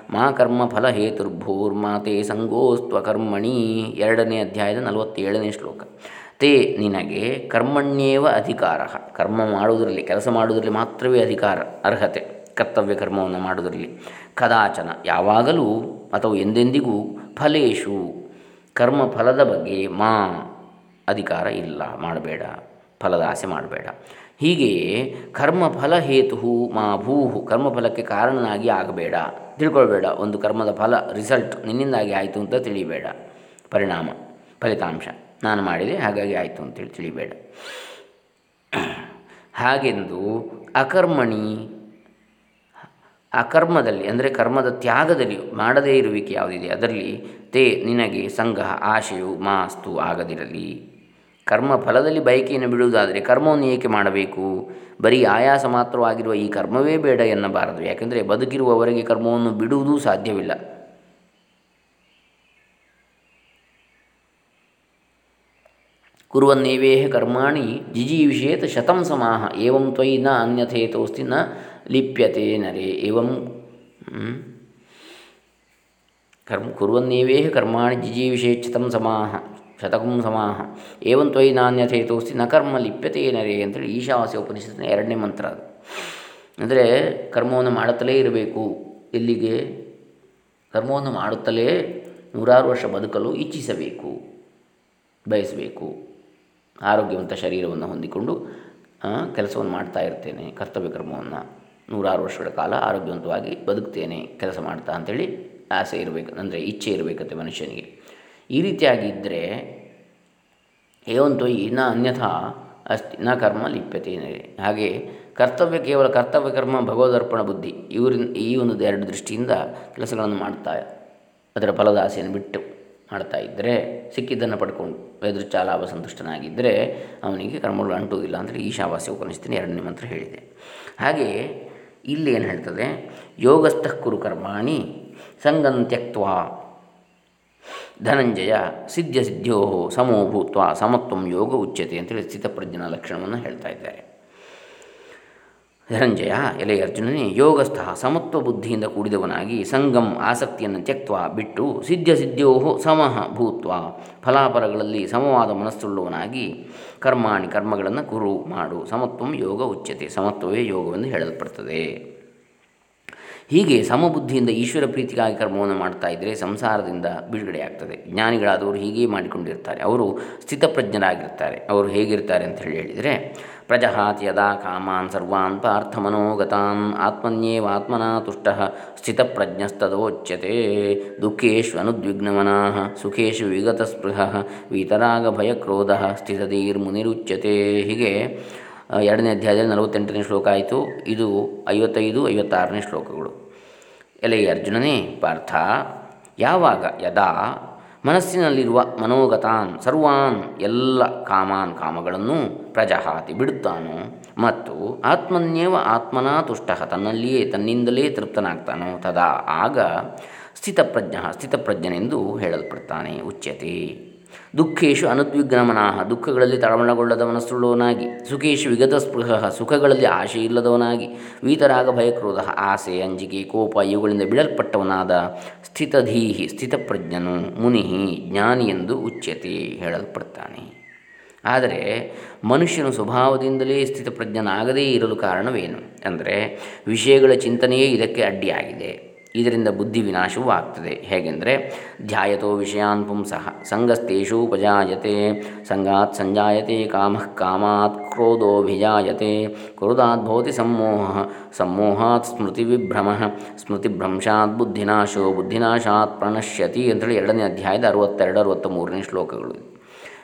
ಮಾ ಕರ್ಮ ಫಲ ಹೇತುರ್ಭೂರ್ಮಾತೆ ಸಂಗೋಸ್ತ್ವ ಕರ್ಮಣಿ, ಎರಡನೇ ಅಧ್ಯಾಯದ ನಲವತ್ತೇಳನೇ ಶ್ಲೋಕ. ತೇ ನಿನಗೆ ಕರ್ಮಣ್ಯೇವ ಅಧಿಕಾರ. ಕರ್ಮ ಮಾಡುವುದರಲ್ಲಿ, ಕೆಲಸ ಮಾಡುವುದರಲ್ಲಿ ಮಾತ್ರವೇ ಅಧಿಕಾರ, ಅರ್ಹತೆ, ಕರ್ತವ್ಯ ಕರ್ಮವನ್ನು ಮಾಡುವುದರಲ್ಲಿ. ಕದಾಚನ, ಯಾವಾಗಲೂ ಅಥವಾ ಎಂದೆಂದಿಗೂ ಫಲೇಶು, ಕರ್ಮ ಫಲದ ಬಗ್ಗೆ ಮಾ ಅಧಿಕಾರ ಇಲ್ಲ, ಮಾಡಬೇಡ ಫಲದ ಆಸೆ ಮಾಡಬೇಡ. ಹೀಗೆಯೇ ಕರ್ಮಫಲ ಹೇತು ಮಾ ಭೂಹು, ಕರ್ಮಫಲಕ್ಕೆ ಕಾರಣನಾಗಿ ಆಗಬೇಡ. ತಿಳ್ಕೊಳ್ಬೇಡ, ಒಂದು ಕರ್ಮದ ಫಲ ರಿಸಲ್ಟ್ ನಿನ್ನಿಂದಾಗಿ ಆಯಿತು ಅಂತ ತಿಳಿಬೇಡ. ಪರಿಣಾಮ, ಫಲಿತಾಂಶ, ನಾನು ಮಾಡಿದೆ, ಹಾಗಾಗಿ ಆಯಿತು ಅಂತೇಳಿ ತಿಳಿಬೇಡ. ಹಾಗೆಂದು ಅಕರ್ಮಣಿ, ಅಕರ್ಮದಲ್ಲಿ, ಅಂದರೆ ಕರ್ಮದ ತ್ಯಾಗದಲ್ಲಿ ಮಾಡದೇ ಇರುವಿಕೆ ಯಾವುದಿದೆ? ಅದರಲ್ಲಿ ತೇ ನಿನಗೆ ಸಂಘ ಆಶೆಯು ಮಾಸ್ತು ಆಗದಿರಲಿ. ಕರ್ಮ ಫಲದಲ್ಲಿ ಬಯಕೆಯನ್ನು ಬಿಡುವುದಾದರೆ ಕರ್ಮವನ್ನು ಏಕೆ ಮಾಡಬೇಕು? ಬರೀ ಆಯಾಸ ಮಾತ್ರವಾಗಿರುವ ಈ ಕರ್ಮವೇ ಬೇಡ ಎನ್ನಬಾರದು. ಯಾಕೆಂದರೆ ಬದುಕಿರುವವರೆಗೆ ಕರ್ಮವನ್ನು ಬಿಡುವುದೂ ಸಾಧ್ಯವಿಲ್ಲ. ಕುರುವನ್ನೇವೇಹ ಕರ್ಮಾಣಿ ಜಿಜೀವಿಷೇತ ಶತಂ ಸಮಾಹ. ಏವಂ ತ್ವಯಿ ನ ಅನ್ಯಥೇತೋಸ್ತಿ ನ ಲಿಪ್ಯತೆ ನರೇ. ಏವಂ ಕರ್ಮ ಕುರುವನ್ನೇವೇಹ ಕರ್ಮಾಣಿ ಜಿಜೀವಿಷೇತ್ ಶತಂ ಸಮಾಹ. ಶತಕಂ ಸಮಾಹ ಏವಂ ತ್ವಯಿ ನಾಣ್ಯಥೇತೋಸ್ತಿ ನ ಕರ್ಮ ಲಿಪ್ಯತೆ ಏನರೇ ಅಂತೇಳಿ ಈಶಾವಾಸ್ಯ ಉಪನಿಷತ್ತಿನ ಎರಡನೇ ಮಂತ್ರ ಅದು. ಅಂದರೆ ಕರ್ಮವನ್ನು ಮಾಡುತ್ತಲೇ ಇರಬೇಕು. ಎಲ್ಲಿಗೆ? ಕರ್ಮವನ್ನು ಮಾಡುತ್ತಲೇ ನೂರಾರು ವರ್ಷ ಬದುಕಲು ಇಚ್ಛಿಸಬೇಕು. ಬಯಸಬೇಕು. ಆರೋಗ್ಯವಂತ ಶರೀರವನ್ನು ಹೊಂದಿಕೊಂಡು ಕೆಲಸವನ್ನು ಮಾಡ್ತಾ ಇರ್ತೇನೆ. ಕರ್ತವ್ಯ ಕರ್ಮವನ್ನು ನೂರಾರು ವರ್ಷಗಳ ಕಾಲ ಆರೋಗ್ಯವಂತವಾಗಿ ಬದುಕ್ತೇನೆ. ಕೆಲಸ ಮಾಡ್ತಾ ಅಂಥೇಳಿ ಆಸೆ ಇರಬೇಕು, ಅಂದರೆ ಇಚ್ಛೆ ಇರಬೇಕಂತೆ ಮನುಷ್ಯನಿಗೆ. ಈ ರೀತಿಯಾಗಿದ್ದರೆ ಏವಂತೋ ನ ಅನ್ಯಥಾ ಅಸ್ತಿ, ನ ಕರ್ಮ ಲಿಪ್ಯತೆ ಹಾಗೆ ಕರ್ತವ್ಯ ಕೇವಲ ಕರ್ತವ್ಯ ಕರ್ಮ ಭಗವದರ್ಪಣ ಬುದ್ಧಿ, ಇವರಿನ, ಈ ಒಂದು ಎರಡು ದೃಷ್ಟಿಯಿಂದ ಕೆಲಸಗಳನ್ನು ಮಾಡ್ತಾ, ಅದರ ಫಲದ ಆಸೆಯನ್ನು ಬಿಟ್ಟು ಮಾಡ್ತಾ ಇದ್ದರೆ ಸಿಕ್ಕಿದ್ದನ್ನು ಪಡ್ಕೊಂಡು ಎದುರುಚ ಲಾಭ ಸಂತುಷ್ಟನಾಗಿದ್ದರೆ ಅವನಿಗೆ ಕರ್ಮಗಳು ಅಂಟುವುದಿಲ್ಲ ಅಂದರೆ ಈಶಾವಾಸ್ಯ ಉಪನಿಷತ್ತಿನ ಎರಡನೇ ಮಂತ್ರ ಹೇಳಿದೆ. ಹಾಗೆಯೇ ಇಲ್ಲಿ ಏನು ಹೇಳ್ತದೆ? ಯೋಗಸ್ಥಃ ಕುರು ಕರ್ಮಾಣಿ ಸಂಗಂ ತ್ಯಕ್ವಾ ಧನಂಜಯ ಸಿದ್ಧ ಸಿದ್ಧೋ ಸಮೋಭೂತ್ವ ಸಮತ್ವಂ ಯೋಗ ಉಚ್ಯತೆ ಅಂತೇಳಿ ಸ್ಥಿತಪ್ರಜ್ಞನ ಲಕ್ಷಣವನ್ನು ಹೇಳ್ತಾ ಇದ್ದಾರೆ. ಧನಂಜಯ ಎಲೆ ಅರ್ಜುನನೇ ಯೋಗಸ್ಥ ಸಮತ್ವ ಬುದ್ಧಿಯಿಂದ ಕೂಡಿದವನಾಗಿ ಸಂಗಮ್ ಆಸಕ್ತಿಯನ್ನು ತ್ಯಕ್ತ ಬಿಟ್ಟು ಸಿದ್ಧ ಸಿದ್ಧೋ ಸಮಃ ಭೂತ್ವ ಫಲಾಫಲಗಳಲ್ಲಿ ಸಮವಾದ ಮನಸ್ಸುಳ್ಳವನಾಗಿ ಕರ್ಮಾಣಿ ಕರ್ಮಗಳನ್ನು ಕುರು ಮಾಡು ಸಮತ್ವಂ ಯೋಗ ಉಚ್ಯತೆ ಸಮತ್ವವೇ ಯೋಗವೆಂದು ಹೇಳಲ್ಪಡ್ತದೆ. ಹೀಗೆ ಸಮಬುದ್ಧಿಯಿಂದ ಈಶ್ವರ ಪ್ರೀತಿಗಾಗಿ ಕರ್ಮವನ್ನು ಮಾಡ್ತಾ ಇದ್ದರೆ ಸಂಸಾರದಿಂದ ಬಿಡುಗಡೆಯಾಗ್ತದೆ. ಜ್ಞಾನಿಗಳಾದವರು ಹೀಗೆ ಮಾಡಿಕೊಂಡಿರ್ತಾರೆ. ಅವರು ಸ್ಥಿತಪ್ರಜ್ಞರಾಗಿರ್ತಾರೆ. ಅವರು ಹೇಗಿರ್ತಾರೆ ಅಂತ ಹೇಳಿ ಹೇಳಿದರೆ ಪ್ರಜಹಾತಿ ಯದಾ ಕಾಮಾನ್ ಸರ್ವಾನ್ ಆತ್ಮನ್ಯೇವ ಆತ್ಮನಾ ತುಷ್ಟ ಸ್ಥಿತಪ್ರಜ್ಞಸ್ತದೋಚ್ಯತೆ ದುಃಖೇಶು ಅನುದ್ವಿಗ್ನಮನಾ ಸುಖೇಶು ವಿಗತಸ್ಪೃಹ, ವೀತರಾಗ ಭಯಕ್ರೋಧ ಸ್ಥಿತಧೀರ್ಮುನಿರುಚ್ಯತೆ. ಹೀಗೆ ಎರಡನೇ ಅಧ್ಯಾಯದಲ್ಲಿ ನಲವತ್ತೆಂಟನೇ ಶ್ಲೋಕ ಆಯಿತು. ಇದು ಐವತ್ತೈದು, ಐವತ್ತಾರನೇ ಶ್ಲೋಕಗಳು. ಎಲೆ ಅರ್ಜುನನೇ, ಪಾರ್ಥ, ಯಾವಾಗ, ಯದಾ, ಮನಸ್ಸಿನಲ್ಲಿರುವ ಮನೋಗತಾನ್, ಸರ್ವಾನ್, ಎಲ್ಲ ಕಾಮಾನ್ ಕಾಮಗಳನ್ನು ಪ್ರಜಹಾತಿ ಬಿಡುತ್ತಾನೋ? ಮತ್ತು ಆತ್ಮನ್ಯೇವ ಆತ್ಮನಾ ತುಷ್ಟ ತನ್ನಲ್ಲಿಯೇ ತನ್ನಿಂದಲೇ ತೃಪ್ತನಾಗ್ತಾನೋ? ತದಾ ಆಗ ಸ್ಥಿತಪ್ರಜ್ಞ ಸ್ಥಿತಪ್ರಜ್ಞನೆಂದು ಹೇಳಲ್ಪಡ್ತಾನೆ. ಉಚ್ಯತೆ. ದುಃಖೇಶು ಅನುದ್ವಿಗ್ನಮನಾಹ. ದುಃಖಗಳಲ್ಲಿ ತಳಮಳಗೊಳ್ಳದ ಮನಸ್ಸುಳ್ಳವನಾಗಿ ಸುಖೇಶು ವಿಗತ ಸ್ಪೃಹ ಸುಖಗಳಲ್ಲಿ ಆಶೆ ಇಲ್ಲದವನಾಗಿ. ವೀತರಾಗ ಭಯಕ್ರೋಧ. ಆಸೆ, ಅಂಜಿಕೆ, ಕೋಪ ಇವುಗಳಿಂದ ಬಿಡಲ್ಪಟ್ಟವನಾದ ಸ್ಥಿತಧೀಹಿ, ಸ್ಥಿತಪ್ರಜ್ಞನು, ಮುನಿಹಿ, ಜ್ಞಾನಿ ಎಂದು ಉಚ್ಯತೆ ಹೇಳಲ್ಪಡ್ತಾನೆ. ಆದರೆ ಮನುಷ್ಯನು ಸ್ವಭಾವದಿಂದಲೇ ಸ್ಥಿತಪ್ರಜ್ಞನಾಗದೇ ಇರಲು ಕಾರಣವೇನು? ಅಂದರೆ ವಿಷಯಗಳ ಚಿಂತನೆಯೇ ಇದಕ್ಕೆ ಅಡ್ಡಿಯಾಗಿದೆ. ಇದರಿಂದ ಬುದ್ಧಿ ವಿನಾಶವೂ ಆಗ್ತದೆ. ಹೇಗೆಂದರೆ, ಧ್ಯಾಯತೋ ವಿಷಯಾನ್ ಪುಂಸಃ ಸಂಗಸ್ತೇಷೂಪಜಾಯತೆ ಸಂಗಾತ್ ಸಂಜಾಯತೆ, ಕಾಮ ಕಾಮಾತ್ ಕ್ರೋಧೋಭಿಜಾಯತೆ ಕ್ರೋಧಾತ್ ಭವತಿ ಸಮ್ಮೋಹ, ಸಮ್ಮೋಹಾತ್ ಸ್ಮೃತಿ ಸ್ಮೃತಿಭ್ರಂಶಾತ್ ಬುದ್ಧಿನಾಶೋ, ಬುದ್ಧಿನಾಶಾತ್ ಪ್ರಣಶ್ಯತಿ ಅಂತೇಳಿ ಎರಡನೇ ಅಧ್ಯಾಯದ ಅರವತ್ತೆರಡು ಅರವತ್ತ ಮೂರನೇ ಶ್ಲೋಕಗಳು.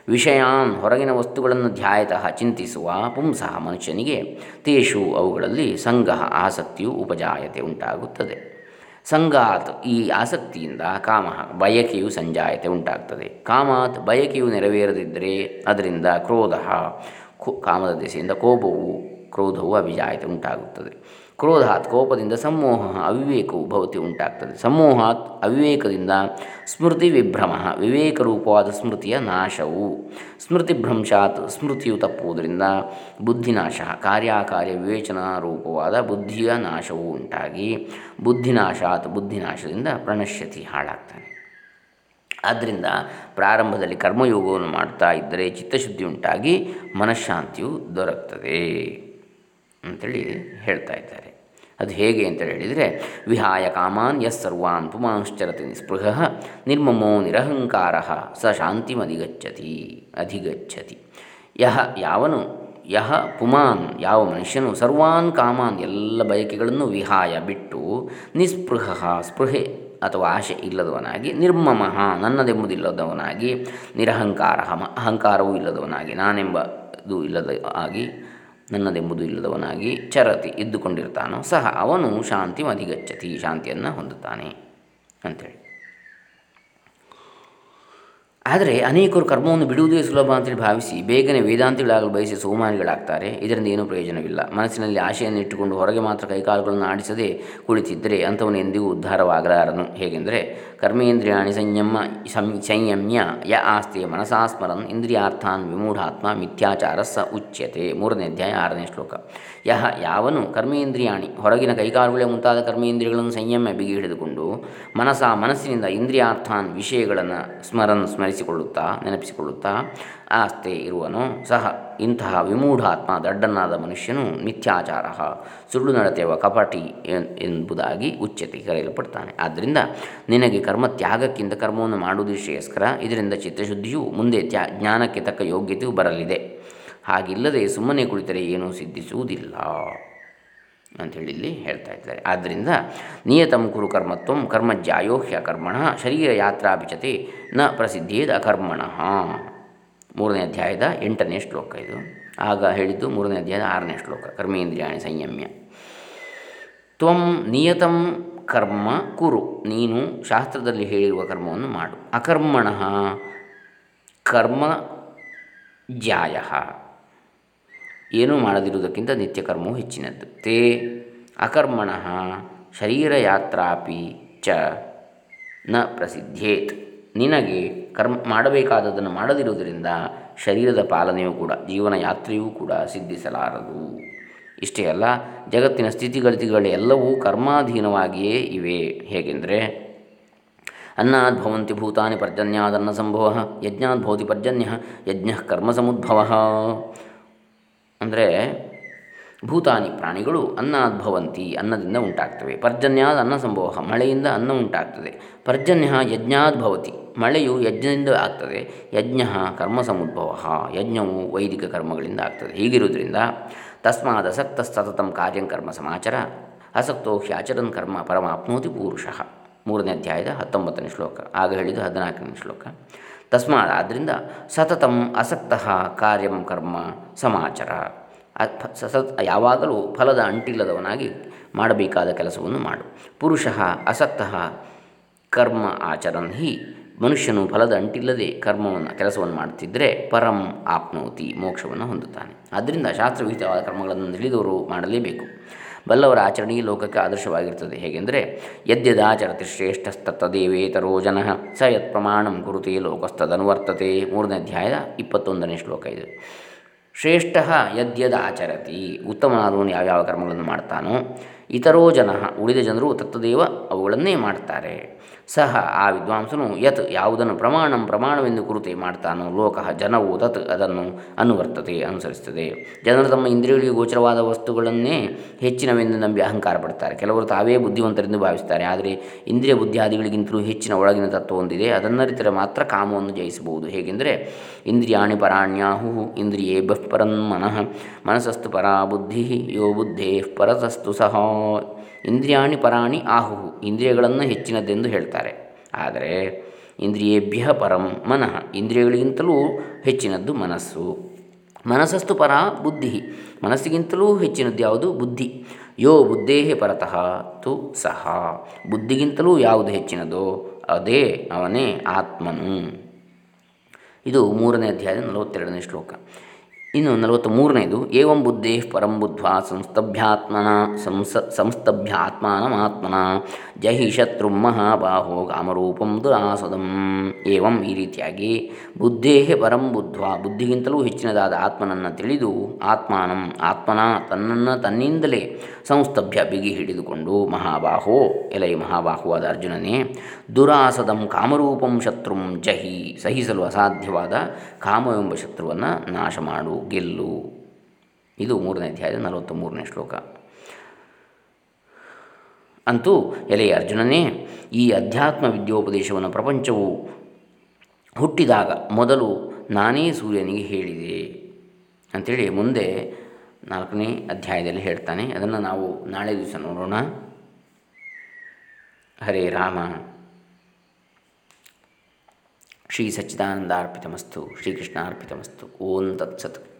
ವಿಷಯಾನ್ ಹೊರಗಿನ ವಸ್ತುಗಳನ್ನು ಧ್ಯಾಯತಃ ಚಿಂತಿಸುವ ಪುಂಸಃ ಮನುಷ್ಯನಿಗೆ, ತೇಷು ಅವುಗಳಲ್ಲಿ ಸಂಗಹ ಆಸಕ್ತಿಯು ಉಪಜಾಯತೆ ಉಂಟಾಗುತ್ತದೆ. ಸಂಗಾತ್ ಈ ಆಸಕ್ತಿಯಿಂದ ಕಾಮ ಬಯಕೆಯು ಸಂಜಾಯತೆ ಉಂಟಾಗ್ತದೆ. ಕಾಮಾತ್ ಬಯಕೆಯು ನೆರವೇರದಿದ್ದರೆ ಅದರಿಂದ ಕ್ರೋಧ ಕಾಮದ ದಿಸೆಯಿಂದ ಕೋಪವು ಕ್ರೋಧವು ಅಭಿಜಾಯತೆ ಉಂಟಾಗುತ್ತದೆ. ಕ್ರೋಧಾತ್ ಕೋಪದಿಂದ ಸಮೋಹ ಅವಿವೇಕವು ಭವತಿ ಉಂಟಾಗ್ತದೆ. ಸಮೋಹಾತ್ ಅವಿವೇಕದಿಂದ ಸ್ಮೃತಿ ವಿಭ್ರಮ, ವಿವೇಕರೂಪವಾದ ಸ್ಮೃತಿಯ ನಾಶವು. ಸ್ಮೃತಿಭ್ರಂಶಾತ್ ಸ್ಮೃತಿಯು ತಪ್ಪುವುದರಿಂದ ಬುದ್ಧಿನಾಶ, ಕಾರ್ಯಕಾರ್ಯ ವಿವೇಚನಾ ರೂಪವಾದ ಬುದ್ಧಿಯ ನಾಶವು ಉಂಟಾಗಿ ಬುದ್ಧಿನಾಶಾತ್ ಬುದ್ಧಿನಾಶದಿಂದ ಪ್ರಣಶ್ಯತಿ ಹಾಳಾಗ್ತಾನೆ. ಆದ್ದರಿಂದ ಪ್ರಾರಂಭದಲ್ಲಿ ಕರ್ಮಯೋಗವನ್ನು ಮಾಡ್ತಾ ಇದ್ದರೆ ಚಿತ್ತಶುದ್ಧಿ ಉಂಟಾಗಿ ಮನಃಶಾಂತಿಯು ದೊರಕ್ತದೆ. ಅಂತೇಳಿ ಹೇಳ್ತಾ ಇದ್ದಾರೆ. ಅದು ಹೇಗೆ ಅಂತ ಹೇಳಿದರೆ, ವಿಹಾಯ ಕಾಮಾನ್ ಯಸ್ ಸರ್ವಾನ್ ಪುಮಾಂಶ್ಚರತಿ ನಿಸ್ಪೃಹ, ನಿರ್ಮಮೋ ನಿರಹಂಕಾರ ಸ ಶಾಂತಿಮಧಿಗಚ್ಚತಿ, ಅಧಿಗಚ್ಚತಿ. ಯಹ ಯಾವನು, ಯಹ ಪುಮಾನ್, ಯಾವ ಮನುಷ್ಯನು ಸರ್ವಾನ್ ಕಾಮಾನ್ ಎಲ್ಲ ಬಯಕೆಗಳನ್ನು ವಿಹಾಯ ಬಿಟ್ಟು ನಿಸ್ಪೃಹ ಸ್ಪೃಹೆ ಅಥವಾ ಆಶೆ ಇಲ್ಲದವನಾಗಿ, ನಿರ್ಮಮಃ ನನ್ನದೆಂಬುದಿಲ್ಲದವನಾಗಿ, ನಿರಹಂಕಾರ ಅಹಂಕಾರವೂ ಇಲ್ಲದವನಾಗಿ, ನಾನೆಂಬದು ಇಲ್ಲದ ಆಗಿ ನನ್ನದೆಂಬುದು ಇಲ್ಲದವನಾಗಿ ಚರತಿ ಇದ್ದುಕೊಂಡಿರ್ತಾನೋ ಸಹ ಅವನು ಶಾಂತಿ ಮಧಿಗಚ್ಚತಿ ಶಾಂತಿಯನ್ನು ಹೊಂದುತ್ತಾನೆ ಅಂಥೇಳಿ ಆದರೆ ಅನೇಕರು ಕರ್ಮವನ್ನು ಬಿಡುವುದೇ ಸುಲಭ ಅಂತೇಳಿ ಭಾವಿಸಿ ಬೇಗನೆ ವೇದಾಂತಿಗಳಾಗಲು ಬಯಸಿ ಸೋಮಾನಿಗಳಾಗ್ತಾರೆ. ಇದರಿಂದ ಏನೂ ಪ್ರಯೋಜನವಿಲ್ಲ. ಮನಸ್ಸಿನಲ್ಲಿ ಆಶೆಯನ್ನು ಇಟ್ಟುಕೊಂಡು ಹೊರಗೆ ಮಾತ್ರ ಕೈಕಾಲುಗಳನ್ನು ಆಡಿಸದೆ ಕುಳಿತಿದ್ದರೆ ಅಂಥವನು ಎಂದಿಗೂ ಉದ್ಧಾರವಾಗಲಾರನು. ಹೇಗೆಂದರೆ, ಕರ್ಮೇಂದ್ರಿಯಾಣಿ ಸಂಯಮ ಸಂಯಮ್ಯ ಯ ಆಸ್ತಿಯ ಮನಸಾಸ್ಮರನ್ ಇಂದ್ರಿಯಾರ್ಥಾನ್ ವಿಮೂಢಾತ್ಮ ಮಿಥ್ಯಾಚಾರ ಸ ಉಚ್ಯತೆ. ಮೂರನೇ ಅಧ್ಯಾಯ, ಆರನೇ ಶ್ಲೋಕ. ಯಹ ಯಾವನು ಕರ್ಮೇಂದ್ರಿಯಾಣಿ. ಹೊರಗಿನ ಕೈಕಾಲುಗಳೇ ಮುಂತಾದ ಕರ್ಮೇಂದ್ರಿಯಗಳನ್ನು ಸಂಯಮ ಬಿಗಿ ಹಿಡಿದುಕೊಂಡು ಮನಸ ಮನಸ್ಸಿನಿಂದ ಇಂದ್ರಿಯಾರ್ಥಾನ್ ವಿಷಯಗಳನ್ನು ಸ್ಮರನ್ ಸ್ಮರಿಸಿಕೊಳ್ಳುತ್ತಾ, ನೆನಪಿಸಿಕೊಳ್ಳುತ್ತಾ, ಆಸ್ತೆ ಇರುವನು. ಸಹ ಇಂತಹ ವಿಮೂಢಾತ್ಮ ದಡ್ಡನಾದ ಮನುಷ್ಯನು ಮಿಥ್ಯಾಚಾರ ಸುಳ್ಳು ನಡತೆಯುವ ಕಪಟಿ ಎಂಬುದಾಗಿ ಉಚ್ಚತೆ ಕರೆಯಲ್ಪಡ್ತಾನೆ. ಆದ್ದರಿಂದ ನಿನಗೆ ಕರ್ಮ ತ್ಯಾಗಕ್ಕಿಂತ ಕರ್ಮವನ್ನು ಮಾಡುವುದು ಶ್ರೇಯಸ್ಕರ. ಇದರಿಂದ ಚಿತ್ತಶುದ್ಧಿಯು ಮುಂದೆ ತ್ಯಾ, ಜ್ಞಾನಕ್ಕೆ ತಕ್ಕ ಯೋಗ್ಯತೆಯು ಬರಲಿದೆ. ಹಾಗಿಲ್ಲದೆ ಸುಮ್ಮನೆ ಕುಳಿತರೆ ಏನೂ ಸಿದ್ಧಿಸುವುದಿಲ್ಲ ಅಂಥೇಳಿ ಇಲ್ಲಿ ಹೇಳ್ತಾ ಇದ್ದಾರೆ. ಆದ್ದರಿಂದ ನಿಯತಂ ಕುರು ಕರ್ಮತ್ವ ಕರ್ಮಜ್ಯಾಯೋಹ್ಯ ಕರ್ಮಣ ಶರೀರ ಯಾತ್ರಾಭಿಚತೆ ನ ಪ್ರಸಿದ್ಧೇದ ಅಕರ್ಮಣ. ಮೂರನೇ ಅಧ್ಯಾಯದ ಎಂಟನೇ ಶ್ಲೋಕ ಇದು. ಆಗ ಹೇಳಿದ್ದು ಮೂರನೇ ಅಧ್ಯಾಯದ ಆರನೇ ಶ್ಲೋಕ, ಕರ್ಮೇಂದ್ರಿಯಾಣಿ ಸಂಯಮ್ಯ. ತ್ವಂ ನಿಯತಂ ಕರ್ಮ ಕುರು, ನೀನು ಶಾಸ್ತ್ರದಲ್ಲಿ ಹೇಳಿರುವ ಕರ್ಮವನ್ನು ಮಾಡು. ಅಕರ್ಮಣ ಕರ್ಮ ಜಾಯ. ಏನೂ ಮಾಡದಿರುವುದಕ್ಕಿಂತ ನಿತ್ಯಕರ್ಮವು ಹೆಚ್ಚಿನದ್ದು. ತೇ ಅಕರ್ಮಣ ಶರೀರಯಾತ್ರಾಪಿ ಚ ನ ಪ್ರಸಿದ್ಧೇತ್. ನಿನಗೆ ಕರ್ಮ ಮಾಡಬೇಕಾದದನ್ನು ಮಾಡದಿರುವುದರಿಂದ ಶರೀರದ ಪಾಲನೆಯೂ ಕೂಡ ಜೀವನ ಯಾತ್ರೆಯೂ ಕೂಡ ಸಿದ್ಧಿಸಲಾರದು. ಇಷ್ಟೇ ಅಲ್ಲ, ಜಗತ್ತಿನ ಸ್ಥಿತಿಗತಿಗಳೆಲ್ಲವೂ ಕರ್ಮಾಧೀನವಾಗಿಯೇ ಇವೆ. ಹೇಗೆಂದರೆ, ಅನ್ನಾದ್ ಭವಂತಿ ಭೂತಾನಿ ಪರ್ಜನ್ಯಾದನ್ನ ಸಂಭವ ಯಜ್ಞಾದ್ಭವತಿ ಪರ್ಜನ್ಯ, ಯಜ್ಞ ಕರ್ಮ ಸಮುದ್ಭವ. ಅಂದರೆ ಭೂತಾನಿ ಪ್ರಾಣಿಗಳು ಅನ್ನಾದ್ಭವಂತಿ, ಅನ್ನದಿಂದ ಉಂಟಾಗ್ತವೆ. ಪರ್ಜನ್ಯಾದ ಅನ್ನ ಸಂಭವ ಮಳೆಯಿಂದ ಅನ್ನ ಉಂಟಾಗ್ತದೆ. ಪರ್ಜನ್ಯ ಯಜ್ಞಾದ್ಭವತಿ ಮಳೆಯು ಯಜ್ಞದಿಂದ ಆಗ್ತದೆ. ಯಜ್ಞ ಕರ್ಮ ಸಮುದ್ಭವ ಯಜ್ಞವು ವೈದಿಕ ಕರ್ಮಗಳಿಂದ ಆಗ್ತದೆ. ಹೀಗಿರುವುದರಿಂದ ತಸ್ಮಾದ ಅಸಕ್ತ ಸತತಂ ಕಾರ್ಯಂ ಕರ್ಮ ಸಮಾಚಾರ, ಅಸಕ್ತೋ ಹ್ಯಾಚರನ್ ಕರ್ಮ ಪರಮಾಪ್ನೋತಿ ಪುರುಷಃ. ಮೂರನೇ ಅಧ್ಯಾಯದ ಹತ್ತೊಂಬತ್ತನೇ ಶ್ಲೋಕ. ಆಗ ಹೇಳಿದ ಹದಿನಾಲ್ಕನೇ ಶ್ಲೋಕ. ತಸ್ಮಾತ್ ಆದ್ದರಿಂದ ಸತತಂ ಅಸಕ್ತಃ ಕಾರ್ಯಂ ಕರ್ಮ ಸಮಾಚಾರ. ಸತತ್ ಯಾವಾಗಲೂ ಫಲದ ಅಂಟಿಲ್ಲದವನಾಗಿ ಮಾಡಬೇಕಾದ ಕೆಲಸವನ್ನು ಮಾಡು. ಪುರುಷ ಅಸಕ್ತ ಕರ್ಮ ಆಚರನ್ ಹಿ. ಮನುಷ್ಯನು ಫಲದ ಅಂಟಿಲ್ಲದೆ ಕರ್ಮವನ್ನು, ಕೆಲಸವನ್ನು ಮಾಡುತ್ತಿದ್ದರೆ ಪರಂ ಆಪ್ನೋತಿ ಮೋಕ್ಷವನ್ನು ಹೊಂದುತ್ತಾನೆ. ಆದ್ದರಿಂದ ಶಾಸ್ತ್ರವಿಹಿತವಾದ ಕರ್ಮಗಳನ್ನು ತಿಳಿದವರು ಮಾಡಲೇಬೇಕು. ಬಲ್ಲವರ ಆಚರಣೆ ಈ ಲೋಕಕ್ಕೆ ಆದರ್ಶವಾಗಿರ್ತದೆ. ಹೇಗೆಂದರೆ, ಯದ್ಯದಾಚರತಿ ಶ್ರೇಷ್ಠಸ್ತತ್ತದೇವೇತರೋ ಜನ ಸ ಯತ್ ಪ್ರಮಾಣಂ ಗುರುತೇ ಲೋಕಸ್ತದನುವರ್ತತೆ. ಮೂರನೇ ಅಧ್ಯಾಯದ ಇಪ್ಪತ್ತೊಂದನೇ ಶ್ಲೋಕ ಇದು. ಶ್ರೇಷ್ಠ ಯದ್ಯದ ಆಚರತಿ ಉತ್ತಮನಾದವನು ಯಾವ್ಯಾವ ಕರ್ಮಗಳನ್ನು ಮಾಡ್ತಾನೋ, ಇತರೋ ಜನ ಉಳಿದ ಜನರು ತತ್ತದೇವ ಅವುಗಳನ್ನೇ ಮಾಡ್ತಾರೆ. ಸಹ ಆ ವಿದ್ವಾಂಸನು ಯತ್ ಯಾವುದನ್ನು ಪ್ರಮಾಣಂ ಪ್ರಮಾಣವೆಂದು ಕುರುತೆ ಮಾಡ್ತಾನೋ ಲೋಕ ಜನವು ತತ್ ಅದನ್ನು ಅನುವರ್ತತೆ, ಅನುಸರಿಸುತ್ತದೆ. ಜನರು ತಮ್ಮ ಇಂದ್ರಿಯಗಳಿಗೆ ಗೋಚರವಾದ ವಸ್ತುಗಳನ್ನೇ ಹೆಚ್ಚಿನವೆಂದು ನಂಬಿ ಅಹಂಕಾರ ಪಡ್ತಾರೆ. ಕೆಲವರು ತಾವೇ ಬುದ್ಧಿವಂತರೆಂದು ಭಾವಿಸ್ತಾರೆ ಆದರೆ ಇಂದ್ರಿಯ ಬುದ್ಧಿಯಾದಿಗಳಿಗಿಂತಲೂ ಹೆಚ್ಚಿನ ಒಳಗಿನ ತತ್ವ ಹೊಂದಿದೆ. ಅದನ್ನರಿತರೆ ಮಾತ್ರ ಕಾಮವನ್ನು ಜಯಿಸಬಹುದು. ಹೇಗೆಂದರೆ ಇಂದ್ರಿಯಾಣಿ ಪರಾಣ್ಯಾಹು ಇಂದ್ರಿಯೇ ಬಹ್ಪರನ್ ಮನಃ. ಮನಸ್ಸಸ್ತು ಪರಾ ಬುದ್ಧಿ ಯೋ ಬುದ್ಧೇ ಪರತಸ್ತು ಸಹ. ಇಂದ್ರಿಯಾಣಿ ಪರಾಣಿ ಆಹು ಇಂದ್ರಿಯಗಳನ್ನು ಹೆಚ್ಚಿನದೆಂದು ಹೇಳ್ತಾರೆ. ಆದರೆ ಇಂದ್ರಿಯೇಭ್ಯ ಪರಂ ಮನಃ. ಇಂದ್ರಿಯಗಳಿಗಿಂತಲೂ ಹೆಚ್ಚಿನದ್ದು ಮನಸ್ಸು. ಮನಸ್ಸಸ್ತು ಪರ ಬುದ್ಧಿ. ಮನಸ್ಸಿಗಿಂತಲೂ ಹೆಚ್ಚಿನದ್ದು ಯಾವುದು? ಬುದ್ಧಿ. ಯೋ ಬುದ್ಧೇ ಪರತಃ ತು ಸಹ. ಬುದ್ಧಿಗಿಂತಲೂ ಯಾವುದು ಹೆಚ್ಚಿನದೋ ಅದೇ ಅವನೇ ಆತ್ಮನು. ಇದು ಮೂರನೇ ಅಧ್ಯಾಯದ ನಲವತ್ತೆರಡನೇ ಶ್ಲೋಕ. ಇನ್ನು ನಲವತ್ತ ಮೂರನೇದು ಏವಂ ಬುದ್ಧೇ ಪರಂ ಬುದ್ಧ್ವಾ ಸಂಸ್ತಭ್ಯಾತ್ಮನ ಸಂಸ ಸಂಸ್ತಭ್ಯಾತ್ಮಾನಮಾತ್ಮನ ಜಹಿ ಶತ್ರು ಮಹಾಬಾಹೋ ಕಾಮರೂಪಂ ದುರಾಸದಂ. ಏವಂ ಈ ರೀತಿಯಾಗಿ ಬುದ್ಧೇ ಪರಂ ಬುದ್ಧ್ವಾ, ಬುದ್ಧಿಗಿಂತಲೂ ಹೆಚ್ಚಿನದಾದ ಆತ್ಮನನ್ನು ತಿಳಿದು ಆತ್ಮಾನಂ, ಆತ್ಮನ ತನ್ನನ್ನು ತನ್ನಿಂದಲೇ ಸಂಸ್ತಭ್ಯ ಬಿಗಿ ಹಿಡಿದುಕೊಂಡು ಮಹಾಬಾಹೋ, ಎಲೈ ಮಹಾಬಾಹುವಾದ ಅರ್ಜುನನೇ, ದುರಾಸದಂ ಕಾಮರೂಪಂ ಶತ್ರುಂ ಜಹಿ, ಸಹಿಸಲು ಅಸಾಧ್ಯವಾದ ಕಾಮವೆಂಬ ಶತ್ರುವನ್ನು ನಾಶ ಮಾಡು ಗೆಲ್ಲು. ಇದು ಮೂರನೇ ಅಧ್ಯಾಯದ ನಲವತ್ತ ಮೂರನೇ ಶ್ಲೋಕ. ಅಂತೂ ಎಲೆಯ ಅರ್ಜುನನೇ, ಈ ಅಧ್ಯಾತ್ಮ ವಿದ್ಯೋಪದೇಶವನ್ನು ಪ್ರಪಂಚವು ಹುಟ್ಟಿದಾಗ ಮೊದಲು ನಾನೇ ಸೂರ್ಯನಿಗೆ ಹೇಳಿದೆ. ಅಂಥೇಳಿ ಮುಂದೆ ನಾಲ್ಕನೇ ಅಧ್ಯಾಯದಲ್ಲಿ ಹೇಳ್ತಾನೆ. ಅದನ್ನು ನಾವು ನಾಳೆ ದಿವಸ ನೋಡೋಣ. ಹರೇ ರಾಮ. ಶ್ರೀ ಸಚ್ಚಿದಾನಂದ ಅರ್ಪಿತಮಸ್ತು. ಶ್ರೀಕೃಷ್ಣ ಅರ್ಪಿತಮಸ್ತು. ಓಂ ತತ್ಸತ್.